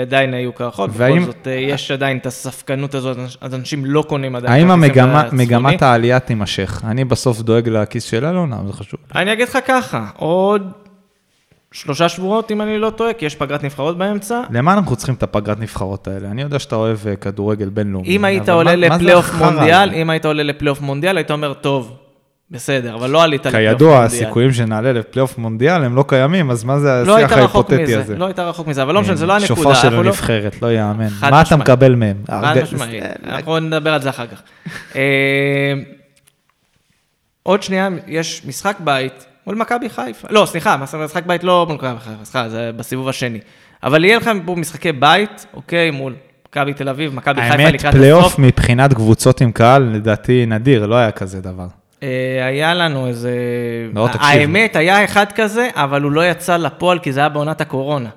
עדיין היו כרחות, והאם- בכל זאת אה, יש עדיין את הספקנות הזאת, אז אנשים לא קונים עדיין. האם המגמה-. מגמת העלייה תימשך? אני בסוף דואג לכיס של אלונה, זה חשוב. אני אגיד לך ככה, עוד שלושה שבועות, אם אני לא טועה, כי יש פגרת נבחרות באמצע. למה אנחנו צריכים את הפגרת נבחרות האלה? אני יודע שאתה אוהב אה, כדורגל בינלאומי. אם היית עולה לפלייאוף מונדיאל? אם היית עולה לפלייאוף מונדיאל, היית אומר, טוב, בסדר, אבל לא עלית לפלייאוף כידוע, מונדיאל. הסיכויים שנעלה לפלייאוף מונדיאל הם לא קיימים, אז מה זה לא השיח ההיפותטי הזה? לא היית רחוק מזה, אבל לא משנה, זה לא הנקודה. שופר של לא- הנבחרת, לא יאמן. מה אתה. מקבל מהם? חד משמעית, אנחנו נדבר על זה אחר כך. אה, עוד שנייה, יש משחק בית מול מכבי חיפה. לא, סליחה, משחק בית לא מול מכבי חיפה, סליחה, זה בסיבוב השני. אבל יהיה לכם פה משחקי בית, אוקיי, מול מכבי תל אביב, מכבי חיפה האמת, לקראת פלייאוף הסוף. מבחינת קבוצות עם קהל, לדעתי נדיר, לא היה כזה דבר. אה, היה לנו איזה... לא, תקשיב. האמת, היה אחד כזה, אבל הוא לא יצא לפועל, כי זה היה בעונת הקורונה.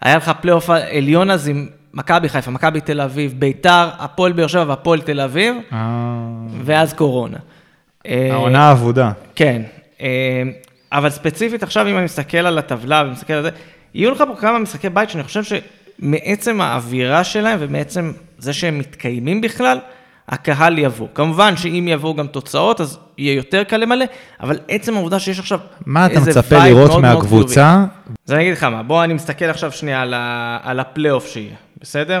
היה לך פלייאוף עליון אז עם מכבי חיפה, מכבי תל אביב, ביתר, הפועל באר שבע והפועל תל אביב, אה, ואז קורונה. אה, העונה האבודה. כן, אבל ספציפית עכשיו, אם אני מסתכל על הטבלה ומסתכל על זה, יהיו לך פה כמה משחקי בית שאני חושב שמעצם האווירה שלהם ומעצם זה שהם מתקיימים בכלל, הקהל יבוא. כמובן שאם יבואו גם תוצאות, אז יהיה יותר קל למלא, אבל עצם העובדה שיש עכשיו מה אתה מצפה לראות מהקבוצה? אז אני אגיד לך מה, בוא אני מסתכל עכשיו שנייה על, ה, על הפלייאוף שיהיה, בסדר?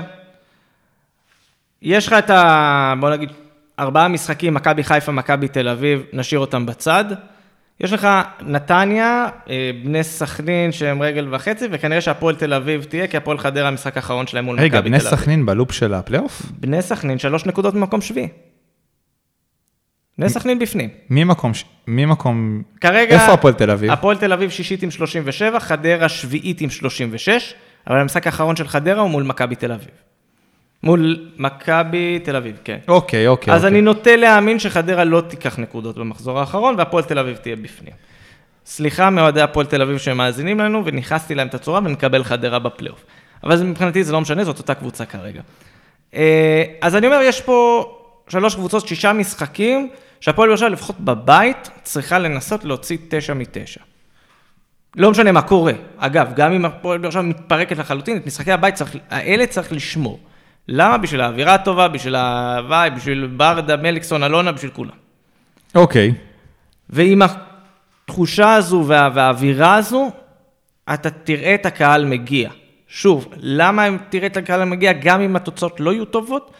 יש לך את ה... בוא נגיד, ארבעה משחקים, מכבי חיפה, מכבי תל אביב, נשאיר אותם בצד. יש לך נתניה, אה, בני סכנין שהם רגל וחצי, וכנראה שהפועל תל אביב תהיה, כי הפועל חדרה המשחק האחרון שלהם מול מכבי תל רגע, אביב. בני סכנין בלופ של הפלייאוף? בני סכנין, שלוש נקודות ממקום שביעי. בני סכנין בפנים. מי מקום... מי מקום... כרגע... איפה הפועל תל אביב? הפועל תל אביב שישית עם 37, חדרה שביעית עם 36, אבל המשחק האחרון של חדרה הוא מול מכבי תל אביב. מול מכבי תל אביב, כן. אוקיי, אוקיי. אז אוקיי. אני נוטה להאמין שחדרה לא תיקח נקודות במחזור האחרון, והפועל תל אביב תהיה בפנים. סליחה מאוהדי הפועל תל אביב שמאזינים לנו, ונכנסתי להם את הצורה ונקבל חדרה בפלייאוף. אבל מבחינתי זה לא משנה, זאת אותה קבוצה כרגע. אה, אז אני אומר, יש פה שלוש קבוצות, שישה משחקים, שהפועל באר שבע לפחות בבית צריכה לנסות להוציא תשע מתשע. לא משנה מה קורה. אגב, גם אם הפועל באר שבע מתפרקת לחלוטין, את משחקי הבית צריך, האלה צריך לשמור. למה? בשביל האווירה הטובה, בשביל ההוואי, בשביל ברדה, מליקסון, אלונה, בשביל כולם. אוקיי. ועם התחושה הזו וה, והאווירה הזו, אתה תראה את הקהל מגיע. שוב, למה אם תראה את הקהל מגיע גם אם התוצאות לא יהיו טובות?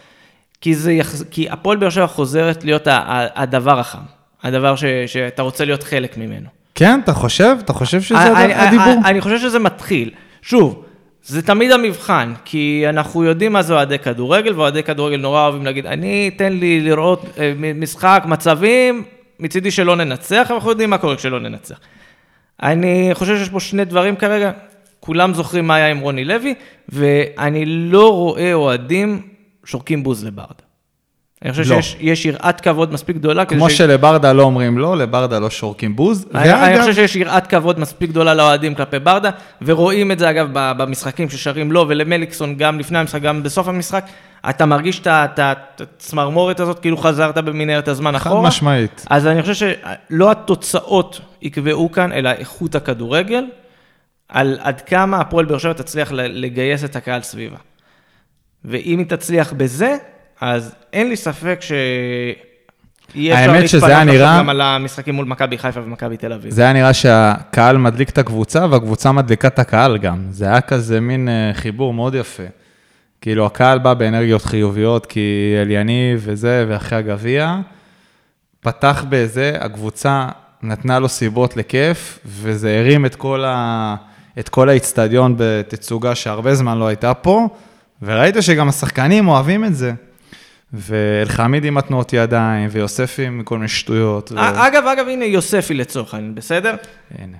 כי, זה יחז... כי הפועל באר שבע חוזרת להיות הדבר החם, הדבר ש... שאתה רוצה להיות חלק ממנו. כן, אתה חושב? אתה חושב שזה אני, הדיבור? אני, אני חושב שזה מתחיל. שוב, זה תמיד המבחן, כי אנחנו יודעים מה זה אוהדי כדורגל, ואוהדי כדורגל נורא אוהבים להגיד, אני, תן לי לראות אה, משחק, מצבים, מצידי שלא ננצח, אבל אנחנו יודעים מה קורה כשלא ננצח. אני חושב שיש פה שני דברים כרגע, כולם זוכרים מה היה עם רוני לוי, ואני לא רואה אוהדים שורקים בוז לברדה. אני חושב לא. שיש יראת כבוד מספיק גדולה. כמו ש... שלברדה לא אומרים לא, לברדה לא שורקים בוז. אני, ואגב... אני חושב שיש יראת כבוד מספיק גדולה לאוהדים כלפי ברדה, ורואים את זה אגב במשחקים ששרים לו ולמליקסון גם לפני המשחק, גם בסוף המשחק. אתה מרגיש את הצמרמורת הזאת, כאילו חזרת במנהרת הזמן אחורה. חד משמעית. אז אני חושב שלא התוצאות יקבעו כאן, אלא איכות הכדורגל, על עד כמה הפועל באר שבע תצליח לגייס את הקהל סביבה. ואם היא תצליח בזה, אז אין לי ספק ש... האמת שזה היה נראה... גם על המשחקים מול מכבי חיפה ומכבי תל אביב. זה היה נראה שהקהל מדליק את הקבוצה, והקבוצה מדליקה את הקהל גם. זה היה כזה מין אה, חיבור מאוד יפה. כאילו, הקהל בא באנרגיות חיוביות, כי אליניב וזה, ואחרי הגביע, פתח בזה, הקבוצה נתנה לו סיבות לכיף, וזה הרים את כל, ה... את כל האיצטדיון בתצוגה שהרבה זמן לא הייתה פה, וראית שגם השחקנים אוהבים את זה. ואלחמיד עם התנועות ידיים, ויוספי עם כל מיני שטויות. ו... אגב, אגב, הנה יוספי לצורך העניין, בסדר? הנה.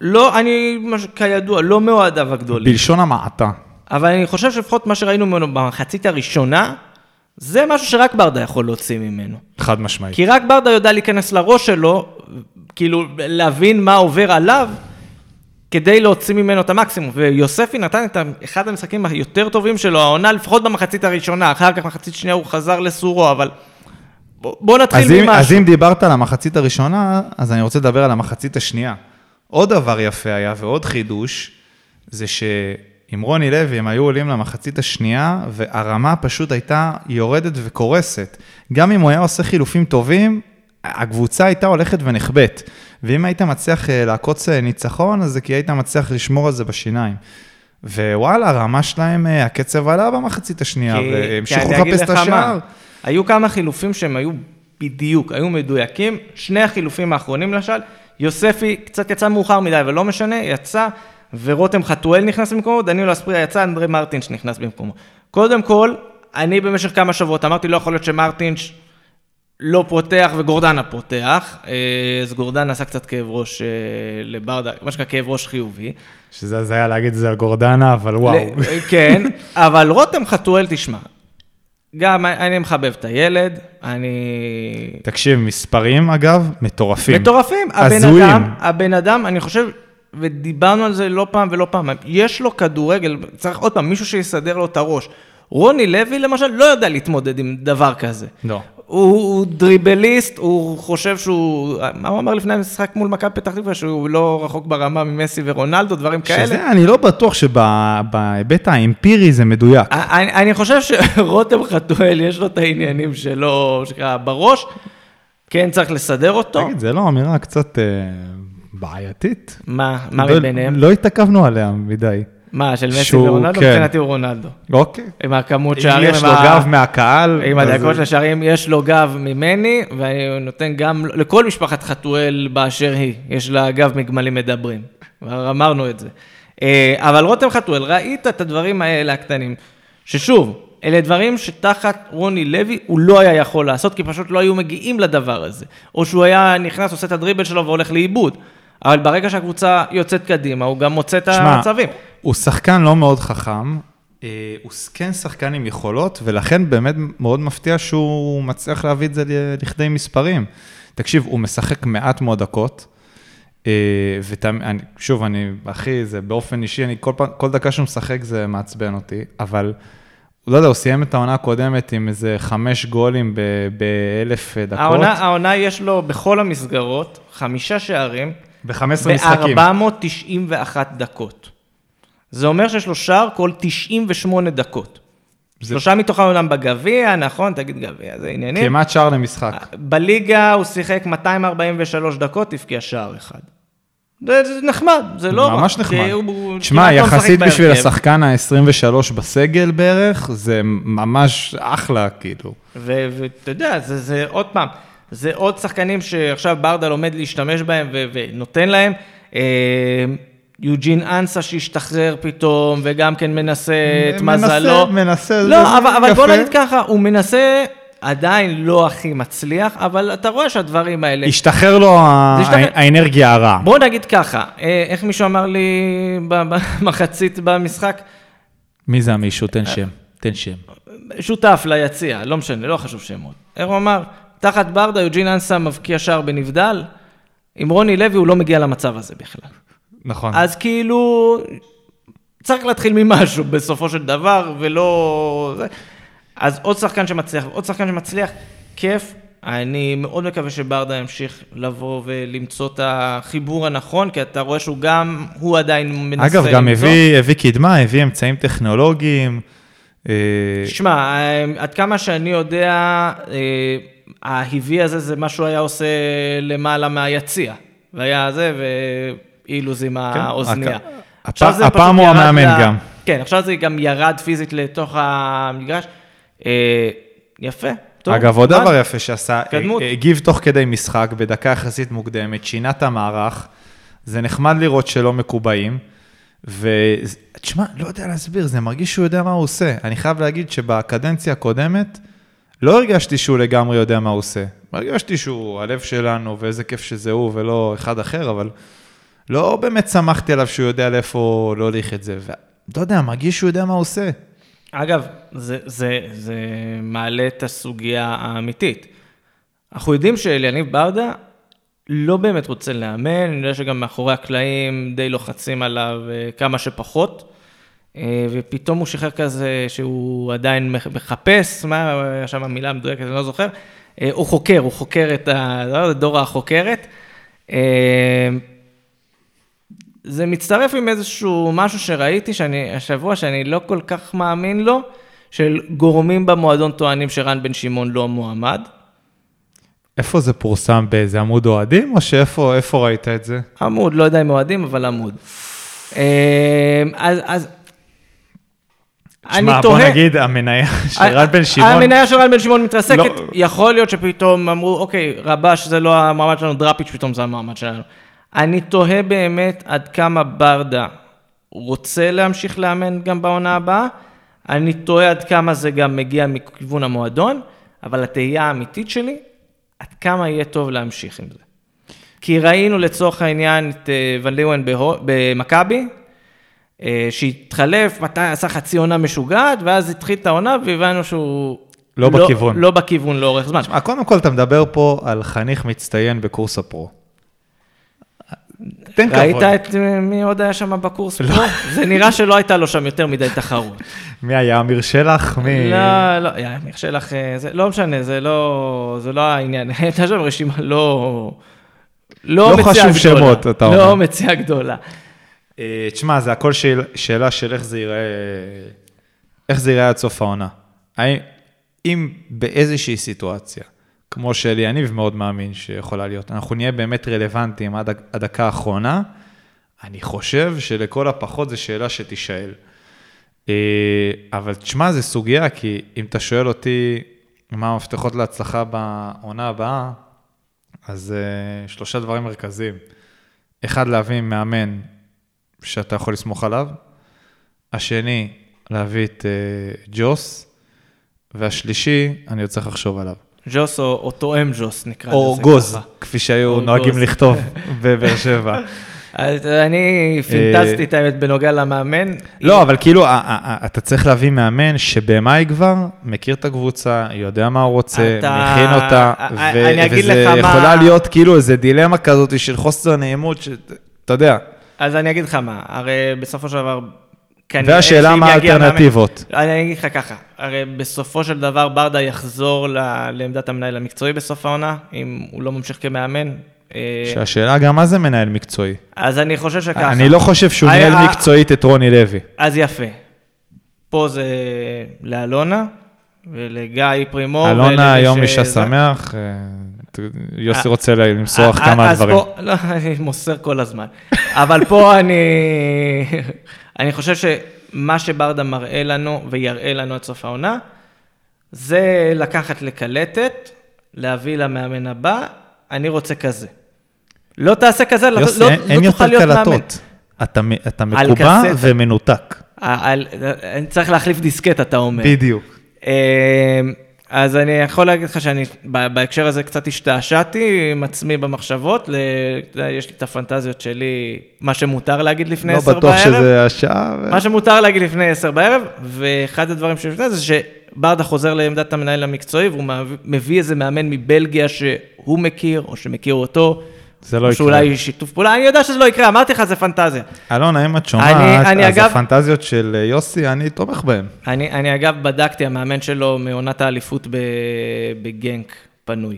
לא, אני, כידוע, לא מאוהדיו הגדולים. בלשון המעטה. אבל אני חושב שלפחות מה שראינו ממנו במחצית הראשונה, זה משהו שרק ברדה יכול להוציא ממנו. חד משמעית. כי רק ברדה יודע להיכנס לראש שלו, כאילו, להבין מה עובר עליו, כדי להוציא ממנו את המקסימום. ויוספי נתן את אחד המשחקים היותר טובים שלו, העונה לפחות במחצית הראשונה, אחר כך מחצית שנייה הוא חזר לסורו, אבל בוא נתחיל אז ממשהו. אז אם דיברת על המחצית הראשונה, אז אני רוצה לדבר על המחצית השנייה. עוד דבר יפה היה ועוד חידוש, זה שעם רוני לוי הם היו עולים למחצית השנייה, והרמה פשוט הייתה יורדת וקורסת. גם אם הוא היה עושה חילופים טובים, הקבוצה הייתה הולכת ונחבאת. ואם היית מצליח אה, לעקוץ אה, ניצחון, אז זה כי היית מצליח לשמור על זה בשיניים. ווואלה, הרמה שלהם, אה, הקצב עלה במחצית השנייה, והמשיכו לחפש את השער. היו כמה חילופים שהם היו בדיוק, היו מדויקים. שני החילופים האחרונים למשל, יוספי קצת יצא מאוחר מדי, אבל לא משנה, יצא, ורותם חתואל נכנס במקומו, דניאל אספריה יצא, אנדרי מרטינש נכנס במקומו. קודם כל, אני במשך כמה שבועות אמרתי, לא יכול להיות שמרטינש לא פותח וגורדנה פותח, אה, אז גורדנה עשה קצת כאב ראש אה, לברדה, מה שנקרא כאב ראש חיובי. שזה היה להגיד את זה על גורדנה, אבל וואו. כן, אבל רותם חתואל, תשמע, גם אני מחבב את הילד, אני... תקשיב, מספרים אגב, מטורפים. מטורפים. הזויים. הבן אדם, הבן אדם, אני חושב, ודיברנו על זה לא פעם ולא פעם, יש לו כדורגל, צריך עוד פעם, מישהו שיסדר לו את הראש. רוני לוי למשל לא יודע להתמודד עם דבר כזה. לא. הוא, הוא דריבליסט, הוא חושב שהוא, מה הוא אמר לפני המשחק מול מכבי פתח תקווה, שהוא לא רחוק ברמה ממסי ורונלדו, דברים כאלה. שזה, אני לא בטוח שבהיבט האמפירי זה מדויק. אני, אני חושב שרותם חתואל, יש לו את העניינים שלו, שקרה בראש, כן צריך לסדר אותו. תגיד, זה לא אמירה קצת אה, בעייתית? מה, מה לא, מביניהם? לא התעכבנו עליה מדי. מה, של מסי ורונלדו? כן. מבחינתי הוא רונלדו. אוקיי. עם הכמות שערים. אם יש לו גב מהקהל. עם הדקות של השערים, יש לו גב ממני, ואני נותן גם לכל משפחת חתואל באשר היא, יש לה גב מגמלים מדברים. כבר אמרנו את זה. אה, אבל רותם חתואל, ראית את הדברים האלה הקטנים, ששוב, אלה דברים שתחת רוני לוי הוא לא היה יכול לעשות, כי פשוט לא היו מגיעים לדבר הזה. או שהוא היה נכנס, עושה את הדריבל שלו והולך לאיבוד. אבל ברגע שהקבוצה יוצאת קדימה, הוא גם מוצא את המצבים. הוא שחקן לא מאוד חכם, אה, הוא כן שחקן עם יכולות, ולכן באמת מאוד מפתיע שהוא מצליח להביא את זה לכדי מספרים. תקשיב, הוא משחק מעט מאוד דקות, אה, ושוב, אני, אחי, זה באופן אישי, אני כל, פעם, כל דקה שהוא משחק זה מעצבן אותי, אבל לא יודע, הוא סיים את העונה הקודמת עם איזה חמש גולים ב- באלף דקות. העונה, העונה יש לו בכל המסגרות חמישה שערים ב-15 משחקים. ב-491 דקות. זה אומר שיש לו שער כל 98 דקות. זה- שלושה מתוכם אומנם בגביע, נכון? תגיד גביע, זה ענייני. כמעט שער למשחק. בליגה הוא שיחק 243 דקות, הבקיע שער אחד. זה, זה נחמד, זה לא... ממש כי נחמד. תשמע, לא יחסית בשביל בהרכב. השחקן ה-23 בסגל בערך, זה ממש אחלה, כאילו. ואתה יודע, זה, זה עוד פעם, זה עוד שחקנים שעכשיו ברדה לומד להשתמש בהם ו- ונותן להם. אה, יוג'ין אנסה שהשתחרר פתאום, וגם כן מנסה את מנסה, מזלו. מנסה, זה לא, אבל, אבל בוא. נגיד ככה, הוא מנסה, עדיין לא הכי מצליח, אבל אתה רואה שהדברים האלה... השתחרר לו זה השתחרר- האנרגיה הרע. בוא נגיד ככה, אה, איך מישהו אמר לי במחצית במשחק? מי זה המישהו? תן שם. תן שם. שותף ליציע, לא משנה, לא חשוב שמות. איך הוא אמר? תחת ברדה, יוג'ין אנסה מבקיע שער בנבדל, עם רוני לוי הוא לא מגיע למצב הזה בכלל. נכון. אז כאילו, צריך להתחיל ממשהו בסופו של דבר, ולא... אז עוד שחקן שמצליח, עוד שחקן שמצליח, כיף. אני מאוד מקווה שברדה ימשיך לבוא ולמצוא את החיבור הנכון, כי אתה רואה שהוא גם, הוא עדיין מנסה אגב, גם למצוא. הביא, הביא קדמה, הביא אמצעים טכנולוגיים. אה, שמע, אה, עד כמה שאני יודע, ההביא הזה זה מה שהוא היה עושה למעלה מהיציע. והיה זה, ואילוז עם האוזנייה. הק- עכשיו הפ- הפעם הוא המאמן ל- גם. כן, עכשיו זה גם ירד פיזית לתוך המגרש. אה, יפה, טוב. אגב, עוד. דבר יפה שעשה, התקדמות. אה, הגיב תוך כדי משחק, בדקה יחסית מוקדמת, שינה את המערך. זה נחמד לראות שלא מקובעים. ותשמע, לא יודע להסביר, זה מרגיש שהוא יודע מה הוא עושה. אני חייב להגיד שבקדנציה הקודמת, לא הרגשתי שהוא לגמרי יודע מה הוא עושה. הרגשתי שהוא הלב שלנו, ואיזה כיף שזה הוא ולא אחד אחר, אבל לא באמת שמחתי עליו שהוא יודע לאיפה להוליך את זה. ולא יודע, מרגיש שהוא יודע מה הוא עושה. אגב, זה, זה, זה מעלה את הסוגיה האמיתית. אנחנו יודעים שאליניב ברדה לא באמת רוצה לאמן, אני יודע שגם מאחורי הקלעים די לוחצים עליו אה, כמה שפחות, ופתאום הוא שחרר כזה שהוא עדיין מח- מחפש, מה היה שם המילה המדויקת, אני לא זוכר, אה, הוא חוקר, הוא חוקר את ה... לא, החוקרת. אה, זה מצטרף עם איזשהו משהו שראיתי שאני, השבוע שאני לא כל כך מאמין לו, של גורמים במועדון טוענים שרן בן שמעון לא מועמד. איפה זה פורסם? באיזה עמוד אוהדים, או שאיפה איפה ראית את זה? עמוד, לא יודע אם אוהדים, אבל עמוד. אה, אז, אז, אני שמע, בוא תוהה, נגיד, המניה של רן בן שמעון, המניה של רן בן שמעון מתרסקת, לא- יכול להיות שפתאום אמרו, אוקיי, רבש זה לא המעמד שלנו, דראפיץ' פתאום זה המעמד שלנו. אני תוהה באמת עד כמה ברדה רוצה להמשיך לאמן גם בעונה הבאה, אני תוהה עד כמה זה גם מגיע מכיוון המועדון, אבל התהייה האמיתית שלי, עד כמה יהיה טוב להמשיך עם זה. כי ראינו לצורך העניין את אה, ון ליוון במכבי, שהתחלף, מתי עשה חצי עונה משוגעת, ואז התחיל את העונה והבנו שהוא... לא בכיוון. לא בכיוון לאורך זמן. שמע, קודם כל אתה מדבר פה על חניך מצטיין בקורס הפרו. תן ראית כבוד. את אה, מי עוד היה שם בקורס פה? זה נראה שלא הייתה לו שם יותר מדי תחרות. מי היה? אמיר שלח? מי? לא, לא, יא, אמיר שלח, אה, זה לא משנה, זה לא, זה לא העניין. הייתה שם רשימה לא... לא מציאה חשוב גדולה. שמות, אתה אומר. לא מציאה גדולה. אה, תשמע, זה הכל שאל, שאלה של איך זה ייראה, איך זה ייראה עד סוף העונה. האם, אם באיזושהי סיטואציה, כמו שאליניב מאוד מאמין שיכולה להיות, אנחנו נהיה באמת רלוונטיים עד הדקה האחרונה, אני חושב שלכל הפחות זו שאלה שתישאל. אה, אבל תשמע, זו סוגיה, כי אם אתה שואל אותי מה המפתחות להצלחה בעונה הבאה, אז אה, שלושה דברים מרכזיים. אחד, להביא מאמן שאתה יכול לסמוך עליו. השני, להביא את uh, ג'וס. והשלישי, אני עוד צריך לחשוב עליו. ג'וס או, או תואם ג'וס נקרא או לזה גוז, ככה. כפי שהיו או נוהגים גוז. לכתוב בבאר שבע. אז אני פינטזתי את האמת בנוגע למאמן. לא, אבל כאילו, אתה צריך להביא מאמן שבמאי כבר מכיר את הקבוצה, יודע מה הוא רוצה, מכין אותה, וזה יכולה להיות כאילו איזה דילמה כזאת של חוסר נעימות, שאתה יודע. אז אני אגיד לך מה, הרי בסופו של דבר, כנראה והשאלה מה האלטרנטיבות. אני אגיד לך ככה, הרי בסופו של דבר ברדה יחזור ל- לעמדת המנהל המקצועי בסוף העונה, אם הוא לא ממשיך כמאמן. אה, שהשאלה גם מה זה מנהל מקצועי. אז אני חושב שככה. אני לא חושב שהוא היה- ניהל מקצועית את רוני לוי. אז יפה. פה זה לאלונה ולגיא פרימור. אלונה היום אישה שמח, אה, יוסי אה, רוצה למסור אה, כמה אז דברים. פה, לא, אני מוסר כל הזמן. אבל פה אני, אני חושב שמה שברדה מראה לנו ויראה לנו עד סוף העונה, זה לקחת לקלטת, להביא למאמן הבא, אני רוצה כזה. לא תעשה כזה, לא, יוסי, לא, אין- לא אין תוכל להיות מאמן. קלטות. אתה מ- אתה על מקובע. ומנותק. אה, על- אני צריך להחליף דיסקט, אתה אומר. בדיוק. אז אני יכול להגיד לך שאני בהקשר הזה קצת השתעשעתי עם עצמי במחשבות, ל- יש לי את הפנטזיות שלי, מה שמותר להגיד לפני לא עשר בערב. בטוח שזה השעה. ו- מה שמותר להגיד לפני עשר בערב, ואחד הדברים שלפני זה שברדה חוזר לעמדת המנהל המקצועי, והוא מביא איזה מאמן מבלגיה שהוא מכיר, או שמכיר אותו. זה לא יקרה. שאולי שיתוף פעולה, אני יודע שזה לא יקרה, אמרתי לך, זה פנטזיה. אלונה, אם את אני- שומעת, אני אז אגב- הפנטזיות של אה, יוסי, אני תומך בהן. אני, אני אגב בדקתי, המאמן שלו מעונת האליפות ב- בגנק פנוי.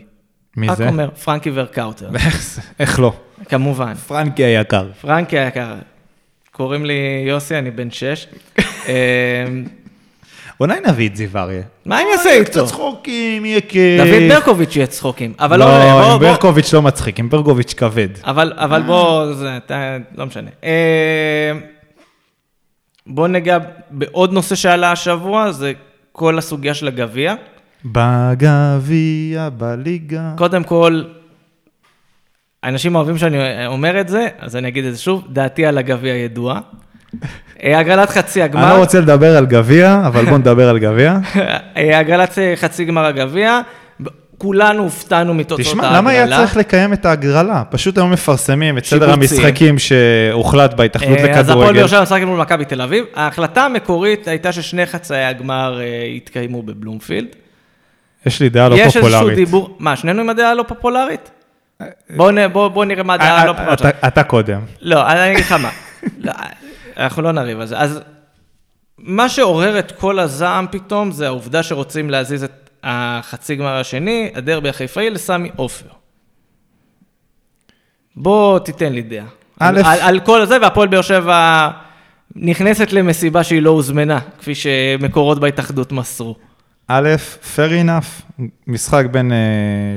מי רק זה? אומר, פרנקי ורקאוטר? איך לא? כמובן. פרנקי היקר. פרנקי היקר, קוראים לי יוסי, אני בן שש. אה, אולי נביא את זיו אריה. מה אני אעשה איתו? קצת צחוקים, יהיה כיף. דוד ברקוביץ' יהיה צחוקים, אבל לא, לא, בוא- עם בוא- ברקוביץ' לא מצחיק, עם ברקוביץ' כבד. אבל, אבל בוא, זה, אתה, לא משנה. אה, בוא ניגע בעוד נושא שעלה השבוע, זה כל הסוגיה של הגביע. בגביע, בליגה. קודם כל, אנשים אוהבים שאני אומר את זה, אז אני אגיד את זה שוב, דעתי על הגביע ידועה. אה, הגרלת חצי אני לא הגמר, רוצה לדבר על גביע, אבל בוא נדבר על גביע. אה, הגרלת חצי גמר הגביע, כולנו הופתענו מתוצאות ההגרלה. תשמע, למה היה צריך לקיים את ההגרלה? פשוט היום מפרסמים את סדר. המשחקים שהוחלט בהתאחדות אה, אז הפועל באר לכדורגל. שבע משחקת מול מכבי תל אביב. ההחלטה המקורית הייתה ששני חצאי הגמר אה, יתקיימו בבלומפילד. יש לי דעה לא יש איזשהו פופולרית. דיבור, מה, שנינו עם הדעה הלא פופולרית? בוא נ- בוא- בוא נראה מה הדעה אה, הלא אה, פופולרית. אתה- אתה קודם. לא, אני אגיד לך מה. אנחנו לא נריב על זה. אז מה שעורר את כל הזעם פתאום, זה העובדה שרוצים להזיז את החצי גמר השני, הדרבי החיפאי, לסמי עופר. בוא תיתן לי דעה. א', על, על, כל זה, והפועל באר שבע נכנסת למסיבה שהיא לא הוזמנה, כפי שמקורות בהתאחדות מסרו. א', fair enough, משחק בין אה,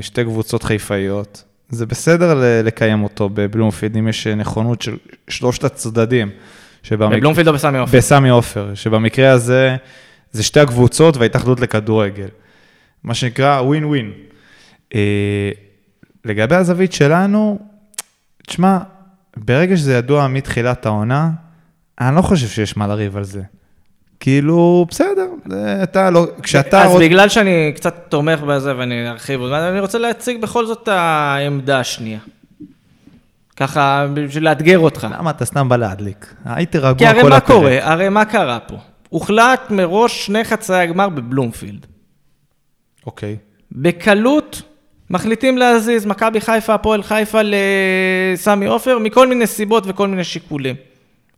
שתי קבוצות חיפאיות. זה בסדר לקיים אותו בבלומפילד, אם יש נכונות של שלושת הצדדים. שבמק- בבלומפילד או בסמי עופר? בסמי עופר, שבמקרה הזה זה שתי הקבוצות וההתאחדות לכדורגל. מה שנקרא ווין ווין. אה, לגבי הזווית שלנו, תשמע, ברגע שזה ידוע מתחילת העונה, אני לא חושב שיש מה לריב על זה. כאילו, בסדר, אתה לא, כשאתה... אז רוצ- בגלל שאני קצת תומך בזה ואני ארחיב אני רוצה להציג בכל זאת את העמדה השנייה. ככה, בשביל לאתגר אותך. למה אתה סתם בא להדליק? הייתי רגוע כי הרי כל מה הפרק. קורה? הרי מה קרה פה? הוחלט מראש שני חצאי הגמר בבלומפילד. אוקיי. בקלות מחליטים להזיז מכבי חיפה, הפועל חיפה לסמי עופר, מכל מיני סיבות וכל מיני שיקולים.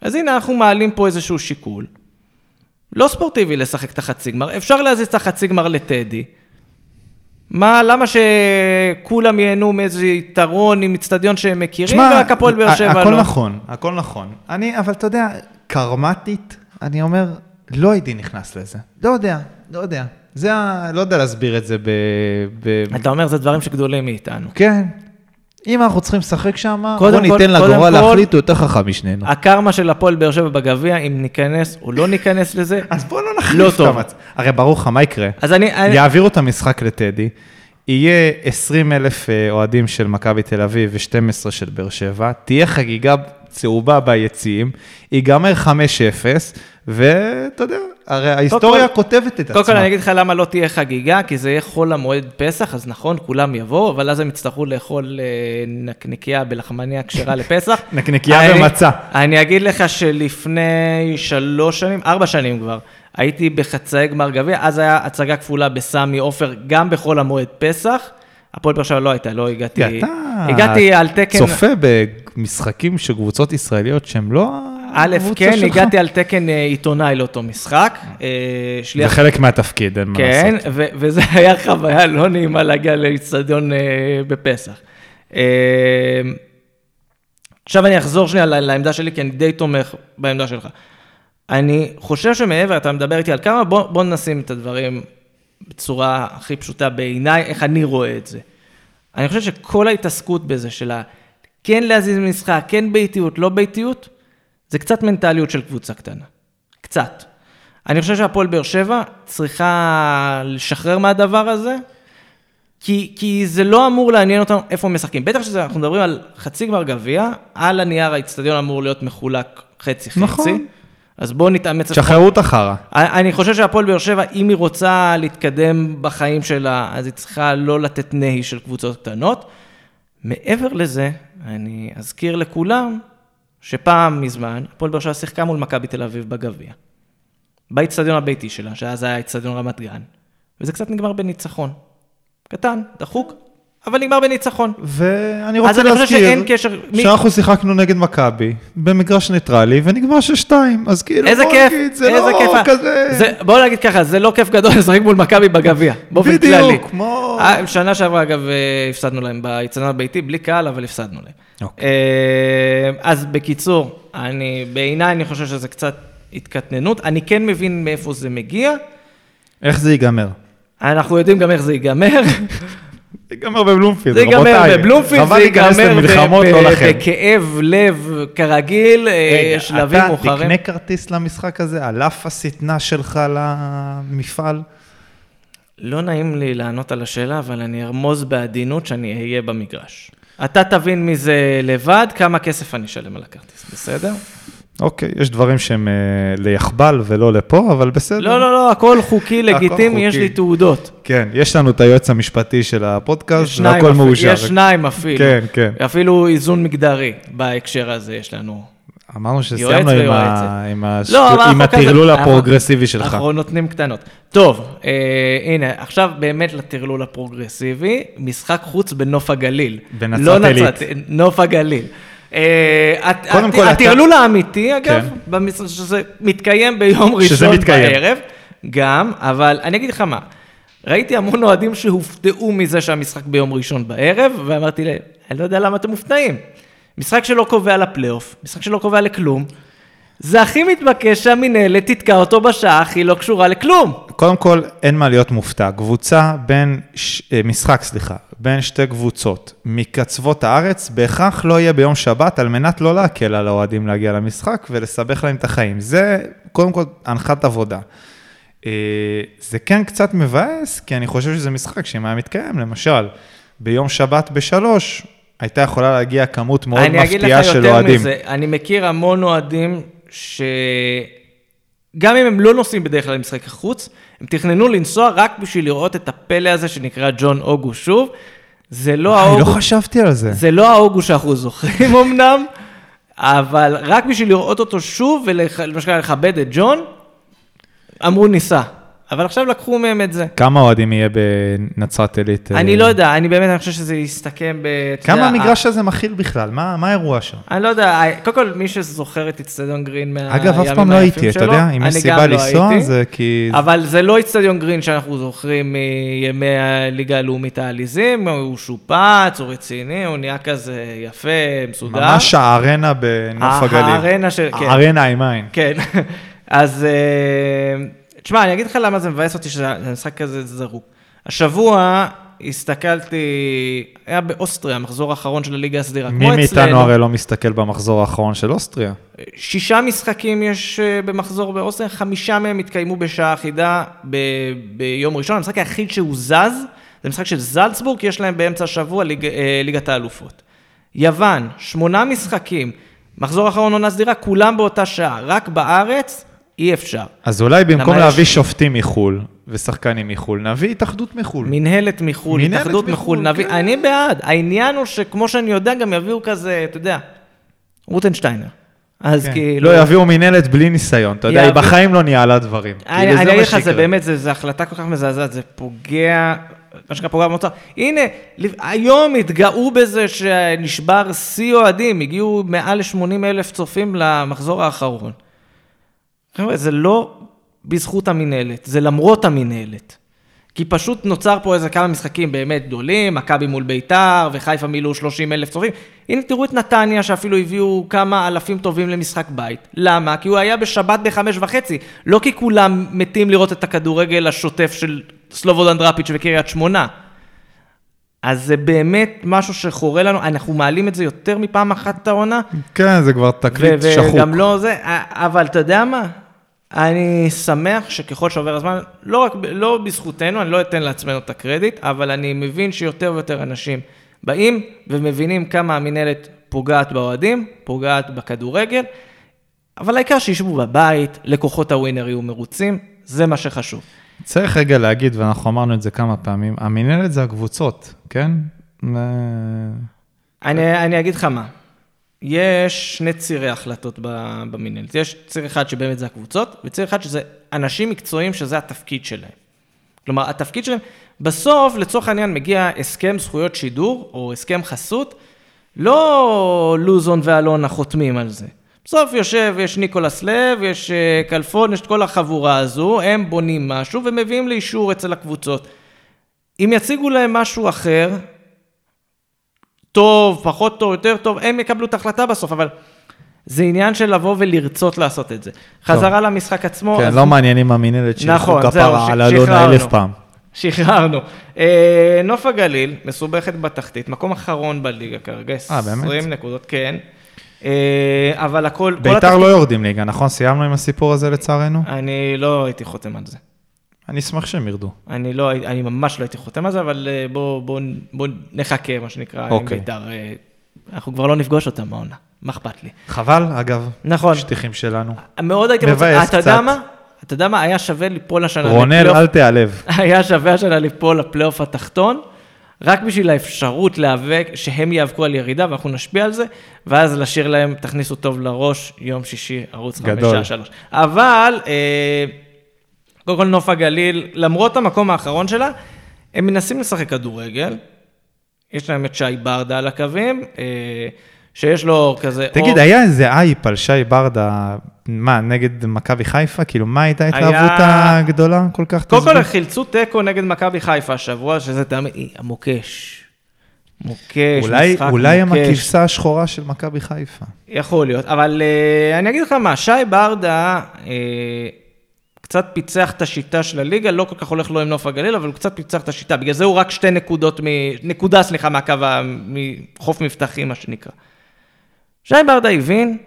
אז הנה אנחנו מעלים פה איזשהו שיקול. לא ספורטיבי לשחק את החצי גמר, אפשר להזיז את החצי גמר לטדי. מה, למה שכולם ייהנו מאיזה יתרון עם אצטדיון שהם מכירים, ורק הפועל באר שבע הכל לא? נכון, הכל נכון. אני, אבל אתה יודע, קרמטית, אני אומר, לא הייתי נכנס לזה. לא יודע, לא יודע. זה ה... לא יודע להסביר את זה ב... ב... אתה אומר, זה דברים שגדולים מאיתנו. כן. אם אנחנו צריכים לשחק שם, בוא כל- ניתן לגורל להחליט, הוא יותר חכם משנינו. הקרמה של הפועל באר שבע בגביע, אם ניכנס או לא ניכנס לזה, אז בוא לא לא נחליף טוב. את המצב. הרי ברור לך, מה יקרה? אז אני... אני- יעבירו את המשחק לטדי, יהיה 20 אלף אה, אוהדים של מכבי תל אביב ו-12 של באר שבע, תהיה חגיגה צהובה ביציעים, ייגמר 5-0, ואתה יודע, הרי ההיסטוריה כל- כותבת את עצמה. קודם כל אני אגיד לך למה לא תהיה חגיגה, כי זה יהיה חול המועד פסח, אז נכון, כולם יבואו, אבל אז הם יצטרכו לאכול אה, נקניקייה בלחמניה כשרה לפסח. נקניקייה אני- ומצה. אני אגיד לך שלפני שלוש שנים, ארבע שנים כבר, הייתי בחצאי גמר גביע, אז היה הצגה כפולה בסמי עופר, גם בחול המועד פסח. הפועל באר שבע לא הייתה, לא הגעתי, אתה הגעתי על תקן, צופה במשחקים של קבוצות ישראליות שהם לא... א', כן, שלך. הגעתי על תקן אה, עיתונאי לאותו משחק. אה, זה חלק מהתפקיד, אין מה כן, לעשות. ו- וזה היה חוויה לא נעימה להגיע לאיצטדיון אה, בפסח. עכשיו אני אחזור שנייה לעמדה שלי, כי אני די תומך בעמדה שלך. אני חושב שמעבר, אתה מדבר איתי על כמה, בוא, בוא נשים את הדברים בצורה הכי פשוטה בעיניי, איך אני רואה את זה. אני חושב שכל ההתעסקות בזה של ה... כן להזיז משחק, כן ביתיות, לא ביתיות, זה קצת מנטליות של קבוצה קטנה. קצת. אני חושב שהפועל באר שבע צריכה לשחרר מהדבר הזה, כי, כי זה לא אמור לעניין אותנו איפה משחקים. בטח שאנחנו מדברים על חצי גמר גביע, על הנייר האיצטדיון אמור להיות מחולק חצי-חצי. נכון. אז בואו נתאמץ. שחררו את החרא. אני חושב שהפועל באר שבע, אם היא רוצה להתקדם בחיים שלה, אז היא צריכה לא לתת נהי של קבוצות קטנות. מעבר לזה, אני אזכיר לכולם שפעם מזמן, הפועל באר שבע שיחקה מול מכבי תל אביב בגביע. באיצטדיון הביתי שלה, שאז היה איצטדיון רמת גן. וזה קצת נגמר בניצחון. קטן, דחוק, אבל נגמר בניצחון. ואני אז רוצה אני חושב להזכיר שאין קשר... שאנחנו שיחקנו נגד מכבי במגרש ניטרלי ונגמר 6-2, אז כאילו איזה בוא כיף, נגיד, זה איזה לא כיף. כזה... זה, בוא נגיד ככה, זה לא כיף גדול לשחק מול מכבי בגביע, באופן כללי. בדיוק, כמו... אה, שנה שעברה, אגב, אה, הפסדנו להם באיצטדיון הביתי, בלי קהל, אבל הפסדנו להם. אוקיי. אה, אז בקיצור, אני, בעיניי אני חושב שזה קצת התקטננות. אני כן מבין מאיפה זה מגיע. איך זה ייגמר? אנחנו יודעים גם איך זה ייגמר. זה ייגמר בבלומפילד, זה ייגמר רבותיי. בבלומפילד, זה ייגמר לא. בכאב לב כרגיל, אה, רגע, שלבים אתה מאוחרים. תקנה כרטיס למשחק הזה, על אף השטנה שלך למפעל? לא נעים לי לענות על השאלה, אבל אני ארמוז בעדינות שאני אהיה במגרש. אתה תבין מזה לבד כמה כסף אני אשלם על הכרטיס, בסדר? אוקיי, יש דברים שהם אה, ליחבל ולא לפה, אבל בסדר. לא, לא, לא, הכל חוקי, לגיטימי, יש. לי תעודות. כן, יש לנו את היועץ המשפטי של הפודקאסט, והכל מאושר. יש שניים אפילו. כן, כן. אפילו איזון מגדרי בהקשר הזה יש לנו. אמרנו שסיימנו עם, ה... עם, ה... לא, עם אנחנו כזה- הטרלול אנחנו- הפרוגרסיבי שלך. אנחנו נותנים קטנות. טוב, אה, הנה, עכשיו באמת לטרלול הפרוגרסיבי, משחק חוץ בנוף הגליל. בנצרת לא עילית. נצרת, נוף הגליל. אה, הט- קודם הט- כל, אתה- הטרלול האמיתי, אגב, כן. במש- שזה מתקיים ביום ראשון מתקיים. בערב, גם, אבל אני אגיד לך מה, ראיתי המון אוהדים שהופתעו מזה שהמשחק ביום ראשון בערב, ואמרתי להם, אני לא יודע למה אתם מופתעים. משחק שלא קובע לפלייאוף, משחק שלא קובע לכלום. זה הכי מתבקש שהמינהלת תתקע אותו בשעה הכי לא קשורה לכלום. קודם כל, אין מה להיות מופתע. קבוצה בין, ש... אה, משחק, סליחה, בין שתי קבוצות מקצוות הארץ, בהכרח לא יהיה ביום שבת, על מנת לא להקל על האוהדים להגיע למשחק ולסבך להם את החיים. זה, קודם כל, הנחת עבודה. אה, זה כן קצת מבאס, כי אני חושב שזה משחק שאם היה מתקיים, למשל, ביום שבת בשלוש, הייתה יכולה להגיע כמות מאוד אני אגיד מפתיעה לך של יותר אוהדים. מזה, אני מכיר המון אוהדים שגם אם הם לא נוסעים בדרך כלל למשחק החוץ, הם תכננו לנסוע רק בשביל לראות את הפלא הזה שנקרא ג'ון אוגו שוב. זה לא אני לא האוגו, חשבתי על זה. זה לא האוגו שאנחנו זוכרים אמנם, אבל רק בשביל לראות אותו שוב ולמשל לכבד את ג'ון, אמרו ניסע. אבל עכשיו לקחו מהם את זה. כמה אוהדים יהיה בנצרת עילית? אה, אני לא יודע, אני באמת, אני חושב שזה יסתכם ב... כמה המגרש הזה מכיל בכלל? מה האירוע שם? אני לא יודע, קודם כל, מי שזוכר את איצטדיון גרין מהימים אגב, אף פעם לא היפים הייתי, אתה שלו, יודע, אם יש סיבה לא לנסוע, זה כי... אבל זה לא איצטדיון גרין שאנחנו זוכרים מימי הליגה הלאומית העליזים, הוא שופץ, הוא רציני, הוא נהיה כזה יפה, מסודר. ממש הארנה בנוף הגליל. הארנה של- כן. הארנה עם עין. כן, אז אה, תשמע, אני אגיד לך למה זה מבאס אותי שהמשחק כזה זרוק. השבוע הסתכלתי, היה באוסטריה, המחזור האחרון של הליגה הסדירה. מי מאיתנו. הרי לא מסתכל במחזור האחרון של אוסטריה? שישה משחקים יש אה, במחזור באוסטריה, חמישה מהם התקיימו בשעה אחידה ב- ביום ראשון. המשחק היחיד שהוא זז, זה משחק של זלצבורג, יש להם באמצע השבוע ליג, אה, ליגת האלופות. יוון, שמונה משחקים, מחזור אחרון עונה סדירה, כולם באותה שעה. רק בארץ, אי אפשר. אז אולי במקום להביא יש- שופטים מחו"ל ושחקנים מחו"ל, נביא התאחדות מחו"ל. מנהלת מחו"ל, מנהלת התאחדות מחו"ל, מחו"ל, נביא, כן. אני בעד. העניין הוא שכמו שאני יודע, גם יביאו כזה, אתה יודע, רוטנשטיינר. אז כן. כאילו... לא, יביאו מנהלת בלי ניסיון, אתה יודע, היא בחיים לא ניהלה דברים. אני כאילו, אגיד לך, זה. באמת, זה החלטה כל כך מזעזעת, זה פוגע, מה שנקרא פוגע במוצר. הנה, היום התגאו בזה שנשבר שיא אוהדים, הגיעו מעל ל-80 אלף צופים למחזור האחרון. חבר'ה, זה לא בזכות המינהלת, זה למרות המינהלת. כי פשוט נוצר פה איזה כמה משחקים באמת גדולים, מכבי מול ביתר, וחיפה מילאו 30 אלף צופים. הנה, תראו את נתניה, שאפילו הביאו כמה אלפים טובים למשחק בית. למה? כי הוא היה בשבת בחמש וחצי, לא כי כולם מתים לראות את הכדורגל השוטף של סלובודן דראפיץ' וקריית שמונה. אז זה באמת משהו שחורה לנו, אנחנו מעלים את זה יותר מפעם אחת את העונה. כן, זה כבר תקליט שחוק. וגם לא זה, אבל אתה יודע מה? אני שמח שככל שעובר הזמן, לא רק, לא בזכותנו, אני לא אתן לעצמנו את הקרדיט, אבל אני מבין שיותר ויותר אנשים באים ומבינים כמה המינהלת פוגעת באוהדים, פוגעת בכדורגל, אבל העיקר שישבו בבית, לקוחות הווינר יהיו מרוצים, זה מה שחשוב. צריך רגע להגיד, ואנחנו אמרנו את זה כמה פעמים, המינהלת זה הקבוצות, כן? אני, אני אגיד לך מה, יש שני צירי החלטות במינהלת. יש ציר אחד שבאמת זה הקבוצות, וציר אחד שזה אנשים מקצועיים שזה התפקיד שלהם. כלומר, התפקיד שלהם, בסוף, לצורך העניין, מגיע הסכם זכויות שידור, או הסכם חסות, לא לוזון ואלונה חותמים על זה. בסוף יושב, יש ניקולס לב, יש אה, כלפון, יש את כל החבורה הזו, הם בונים משהו ומביאים לאישור אצל הקבוצות. אם יציגו להם משהו אחר, טוב, פחות טוב, יותר טוב, הם יקבלו את ההחלטה בסוף, אבל זה עניין של לבוא ולרצות לעשות את זה. חזרה למשחק עצמו. כן. לא מעניינים המינהלת שילכו נכון, כפרה על אלונה אלף פעם. שחררנו. אה, נוף הגליל, מסובכת בתחתית, מקום אחרון בליגה כרגע, 20 באמת? נקודות, כן. אה, אבל הכל... כל ביתר התחתית- לא יורדים ליגה, נכון? סיימנו עם הסיפור הזה לצערנו? אני לא הייתי חותם על זה. אני אשמח שהם ירדו. אני לא, אני ממש לא הייתי חותם על זה, אבל אה, בוא, בוא, בוא נחכה, מה שנקרא, עם אוקיי. בית"ר. אה, אנחנו כבר לא נפגוש אותם בעונה, מה אכפת לי? חבל, אגב, נכון. שטיחים שלנו. מאוד הייתי רוצה, מבאס אתה יודע. מה? אתה יודע מה? היה שווה ליפול השנה רונל, לפלייאוף- אל תיעלב. היה שווה השנה ליפול לפלייאוף התחתון, רק בשביל האפשרות להיאבק, שהם ייאבקו על ירידה ואנחנו נשפיע על זה, ואז לשיר להם, תכניסו טוב לראש, יום שישי, ערוץ חמש, גדול. שעה שלוש. אבל, אה, קודם כל נוף הגליל, למרות המקום האחרון שלה, הם מנסים לשחק כדורגל. יש להם את שי ברדה על הקווים, אה, שיש לו כזה... תגיד, אור- היה איזה אייפ על שי ברדה, מה, נגד מכבי חיפה? כאילו, מה הייתה ההתלהבות היה- הגדולה כל כך? קודם כל. הם חילצו תיקו נגד מכבי חיפה השבוע, שזה תמיד, המוקש. מוקש, אולי- משחק אולי הם מוקש. הכבשה השחורה של מכבי חיפה. יכול להיות, אבל uh, אני אגיד לך מה, שי ברדה uh, קצת פיצח את השיטה של הליגה, לא כל כך הולך לו עם נוף הגליל, אבל הוא קצת פיצח את השיטה, בגלל זה הוא רק שתי נקודות, מ... נקודה, סליחה, מהקו, ה- מחוף מבטחים, מה שנקרא. שי ברדה הבין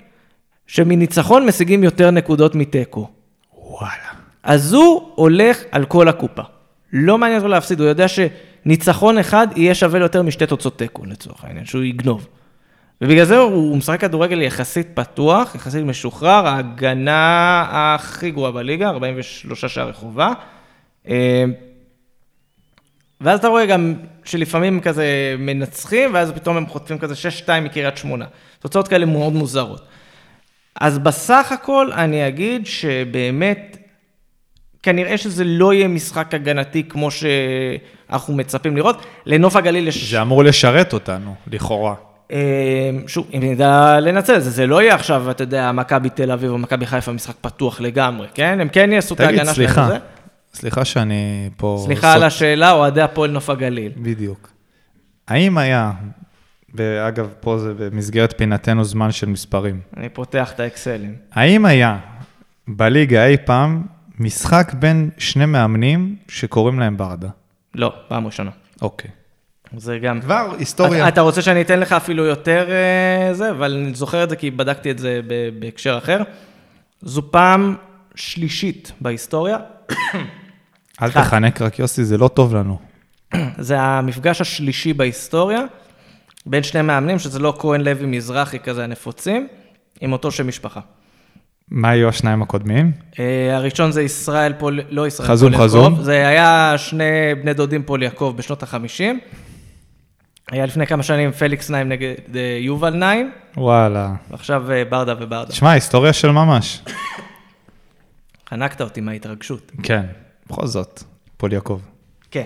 שמניצחון משיגים יותר נקודות מתיקו. וואלה. אז הוא הולך על כל הקופה. לא מעניין אותו להפסיד, הוא יודע שניצחון אחד יהיה שווה לו יותר משתי תוצאות תיקו, לצורך העניין, שהוא יגנוב. ובגלל זה הוא הוא משחק כדורגל יחסית פתוח, יחסית משוחרר, ההגנה הכי גרועה בליגה, 43 שערי חובה. אה, ואז אתה רואה גם שלפעמים כזה מנצחים, ואז פתאום הם חוטפים כזה 6-2 מקריית שמונה. תוצאות כאלה מאוד מוזרות. אז בסך הכל אני אגיד שבאמת, כנראה שזה לא יהיה משחק הגנתי כמו שאנחנו מצפים לראות. לנוף הגליל יש... זה אמור לשרת אותנו, לכאורה. אה, שוב, אם נדע לנצל את זה, זה לא יהיה עכשיו, אתה יודע, מכבי תל אביב או מכבי חיפה משחק פתוח לגמרי, כן? הם כן יעשו את תגיד, ההגנה שלהם. סליחה, וזה. סליחה שאני פה... סליחה על סוט- השאלה, אוהדי הפועל נוף הגליל. בדיוק. האם היה, ואגב, פה זה במסגרת פינתנו זמן של מספרים, אני פותח את האקסלים. האם היה בליגה אי פעם משחק בין שני מאמנים שקוראים להם ברדה? לא, פעם ראשונה. אוקיי. זה גם... כבר היסטוריה. אתה, אתה רוצה שאני אתן לך אפילו יותר אה, זה, אבל אני זוכר את זה כי בדקתי את זה בהקשר אחר. זו פעם שלישית בהיסטוריה. אל תחנק רק יוסי, זה לא טוב לנו. זה המפגש השלישי בהיסטוריה בין שני מאמנים, שזה לא כהן לוי מזרחי כזה הנפוצים, עם אותו שם משפחה. מה היו השניים הקודמים? אה, הראשון זה ישראל פול... לא ישראל חזום, פול חזום. יעקב, זה היה שני בני דודים פול יעקב בשנות ה-50. היה לפני כמה שנים פליקס נעים נגד אה, יובל נעים, וואלה. ועכשיו אה, ברדה וברדה. תשמע, היסטוריה של ממש. חנקת אותי מההתרגשות. כן, בכל זאת, פול יעקב. כן.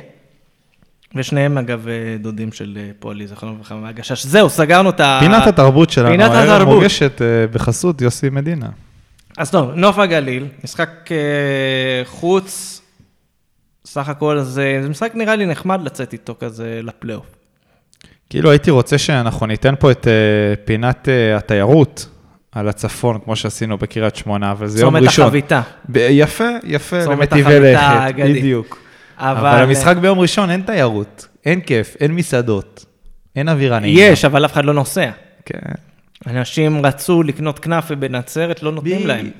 ושניהם אגב אה, דודים של פולי, זכרונו לברכה מהגשש. זהו, סגרנו את ה... פינת התרבות שלנו, פינת הערב התרבות. מוגשת אה, בחסות יוסי מדינה. אז טוב, נוף הגליל, משחק חוץ, סך הכל זה, זה משחק נראה לי נחמד לצאת איתו כזה לפלייאוף. כאילו הייתי רוצה שאנחנו ניתן פה את אה, פינת אה, התיירות על הצפון, כמו שעשינו בקריית שמונה, אבל זה יום צומת ראשון. החביתה. ב- יפה, יפה, צומת למטיבי החביתה לכת, האגדי. בדיוק. אבל... אבל המשחק ביום ראשון אין תיירות, אין כיף, אין מסעדות, אין אווירה נעימה. יש, אבל אף אחד לא נוסע. כן. אנשים רצו לקנות כנאפה בנצרת, לא נותנים להם.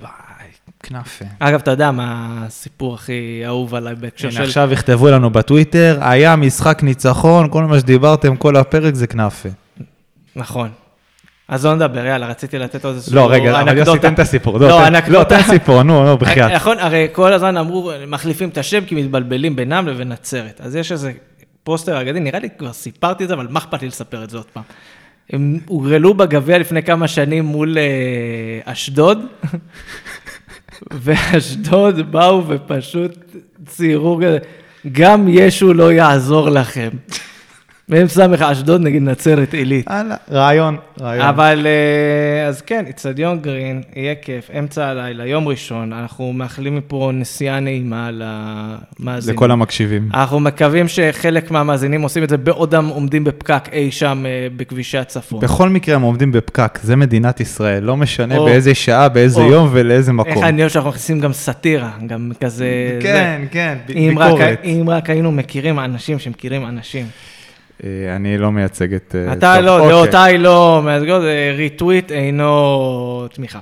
כנאפה. אגב, אתה יודע מה הסיפור הכי אהוב עליי בהקשר של... עכשיו יכתבו לנו בטוויטר, היה משחק ניצחון, כל מה שדיברתם כל הפרק זה כנאפה. נכון. אז לא נדבר, יאללה, רציתי לתת עוד איזשהו לא, רגע, אבל יוסי, תן את הסיפור. לא, תן- אנקדוטה. לא, תן סיפור, נו, נו, בחייאת. נכון, הרי כל הזמן אמרו, מחליפים את השם כי מתבלבלים בינם לבין נצרת. אז יש איזה פוסטר אגדי, נראה לי כבר סיפרתי את זה, אבל מה אכפת לי לספר את זה עוד פעם. הם הוגרלו בגביע לפני כמה שנים מול אה, אשדוד, ואשדוד באו ופשוט ציירו גם ישו לא יעזור לכם. מ"ס אשדוד נגד נצרת עילית. הלאה, רעיון, רעיון. אבל אה, אז כן, איצטדיון גרין, יהיה כיף, אמצע הלילה, יום ראשון, אנחנו מאחלים מפה נסיעה נעימה למאזינים. לכל המקשיבים. אנחנו מקווים שחלק מהמאזינים עושים את זה בעודם עומדים בפקק אי שם אה, בכבישי הצפון. בכל מקרה הם עומדים בפקק, זה מדינת ישראל, לא משנה או- באיזה שעה, באיזה או- יום ולאיזה איך מקום. אני אוהב שאנחנו מכניסים גם סאטירה, גם כזה... כן, כן, ב- זה. אם רק, ביקורת. אם רק היינו מכירים אנשים שמכירים אנשים. אה, אני לא מייצג את... אה, אתה טוב, לא, אוקיי. דעותיי לא מייצגות, ריטוויט אינו תמיכה.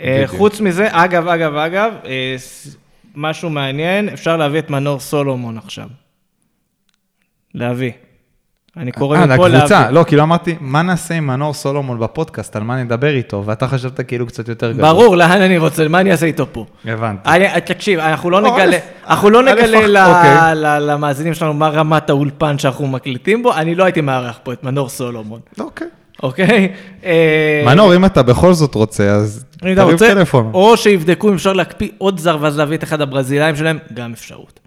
אה, בדיוק. חוץ מזה, אגב, אגב, אגב, אה, משהו מעניין, אפשר להביא את מנור סולומון עכשיו. להביא. אני קורא אה, מפה לקבוצה, להביא. לא, כאילו אמרתי, מה נעשה עם מנור סולומון בפודקאסט, על מה נדבר איתו, ואתה חשבת כאילו קצת יותר גדול. ברור, לאן אני רוצה, מה אני אעשה איתו פה? הבנתי. אני- תקשיב, אנחנו לא לא, נגלה, אנחנו לא נגלה אוקיי. למאזינים שלנו מה רמת האולפן שאנחנו מקליטים בו, אני לא הייתי מארח פה את מנור סולומון, אוקיי. אוקיי? אה, מנור, אם אתה בכל זאת רוצה, אז תרים טלפון. או שיבדקו אם אפשר להקפיא עוד זר ואז להביא את אחד הברזילאים שלהם, גם אפשרות.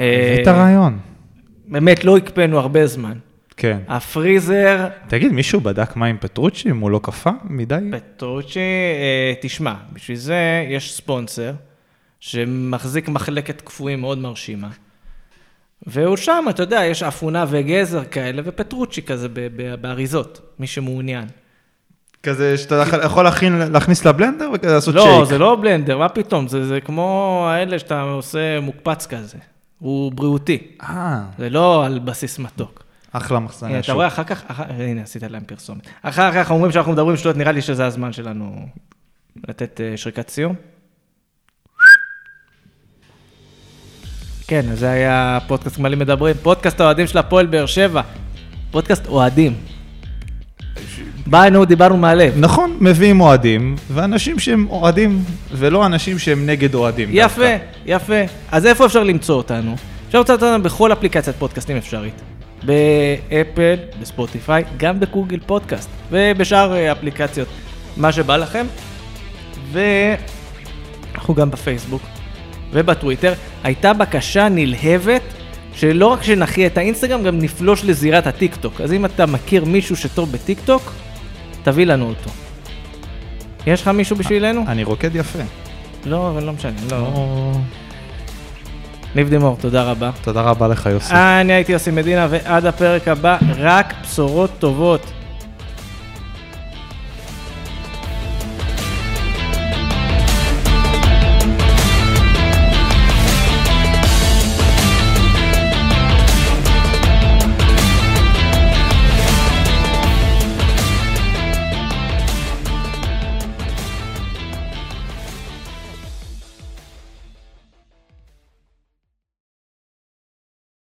אה, הבאת רעיון. באמת, לא הקפאנו הרבה זמן. כן. הפריזר, תגיד, מישהו בדק מה עם פטרוצ'י, אם הוא לא קפא מדי? פטרוצ'י, אה, תשמע, בשביל זה יש ספונסר שמחזיק מחלקת קפואים מאוד מרשימה. והוא שם, אתה יודע, יש אפונה וגזר כאלה, ופטרוצ'י כזה ב- ב- באריזות, מי שמעוניין. כזה שאתה יכול להכין, להכניס לבלנדר וכזה לעשות לא, שייק. זה לא בלנדר, מה פתאום, זה, זה כמו האלה שאתה עושה מוקפץ כזה. הוא בריאותי, אה, זה לא על בסיס מתוק. אחלה מחסני הנה, אתה השוק. רואה, אחר כך, הנה, עשית להם פרסומת. אחר כך אומרים שאנחנו מדברים שטויות, נראה לי שזה הזמן שלנו לתת אה, שריקת סיום. כן, זה היה פודקאסט גמלים מדברים, פודקאסט האוהדים של הפועל באר שבע. פודקאסט אוהדים. באנו, דיברנו מהלב. נכון, מביאים אוהדים, ואנשים שהם אוהדים, ולא אנשים שהם נגד אוהדים. יפה, דווקא. יפה. אז איפה אפשר למצוא אותנו? אפשר למצוא אותנו בכל אפליקציית פודקאסטים אפשרית. באפל, בספוטיפיי, גם בגוגל פודקאסט, ובשאר אה, אפליקציות, מה שבא לכם. ואנחנו גם בפייסבוק ובטוויטר. הייתה בקשה נלהבת שלא רק שנחיה את האינסטגרם, גם נפלוש לזירת הטיקטוק. אז אם אתה מכיר מישהו שטוב בטיקטוק, תביא לנו אותו. יש לך מישהו בשבילנו? אני רוקד יפה. לא, אבל לא משנה, לא. ניב דימור, תודה רבה. תודה רבה לך, יוסי. אני הייתי יוסי מדינה, ועד הפרק הבא, רק בשורות טובות.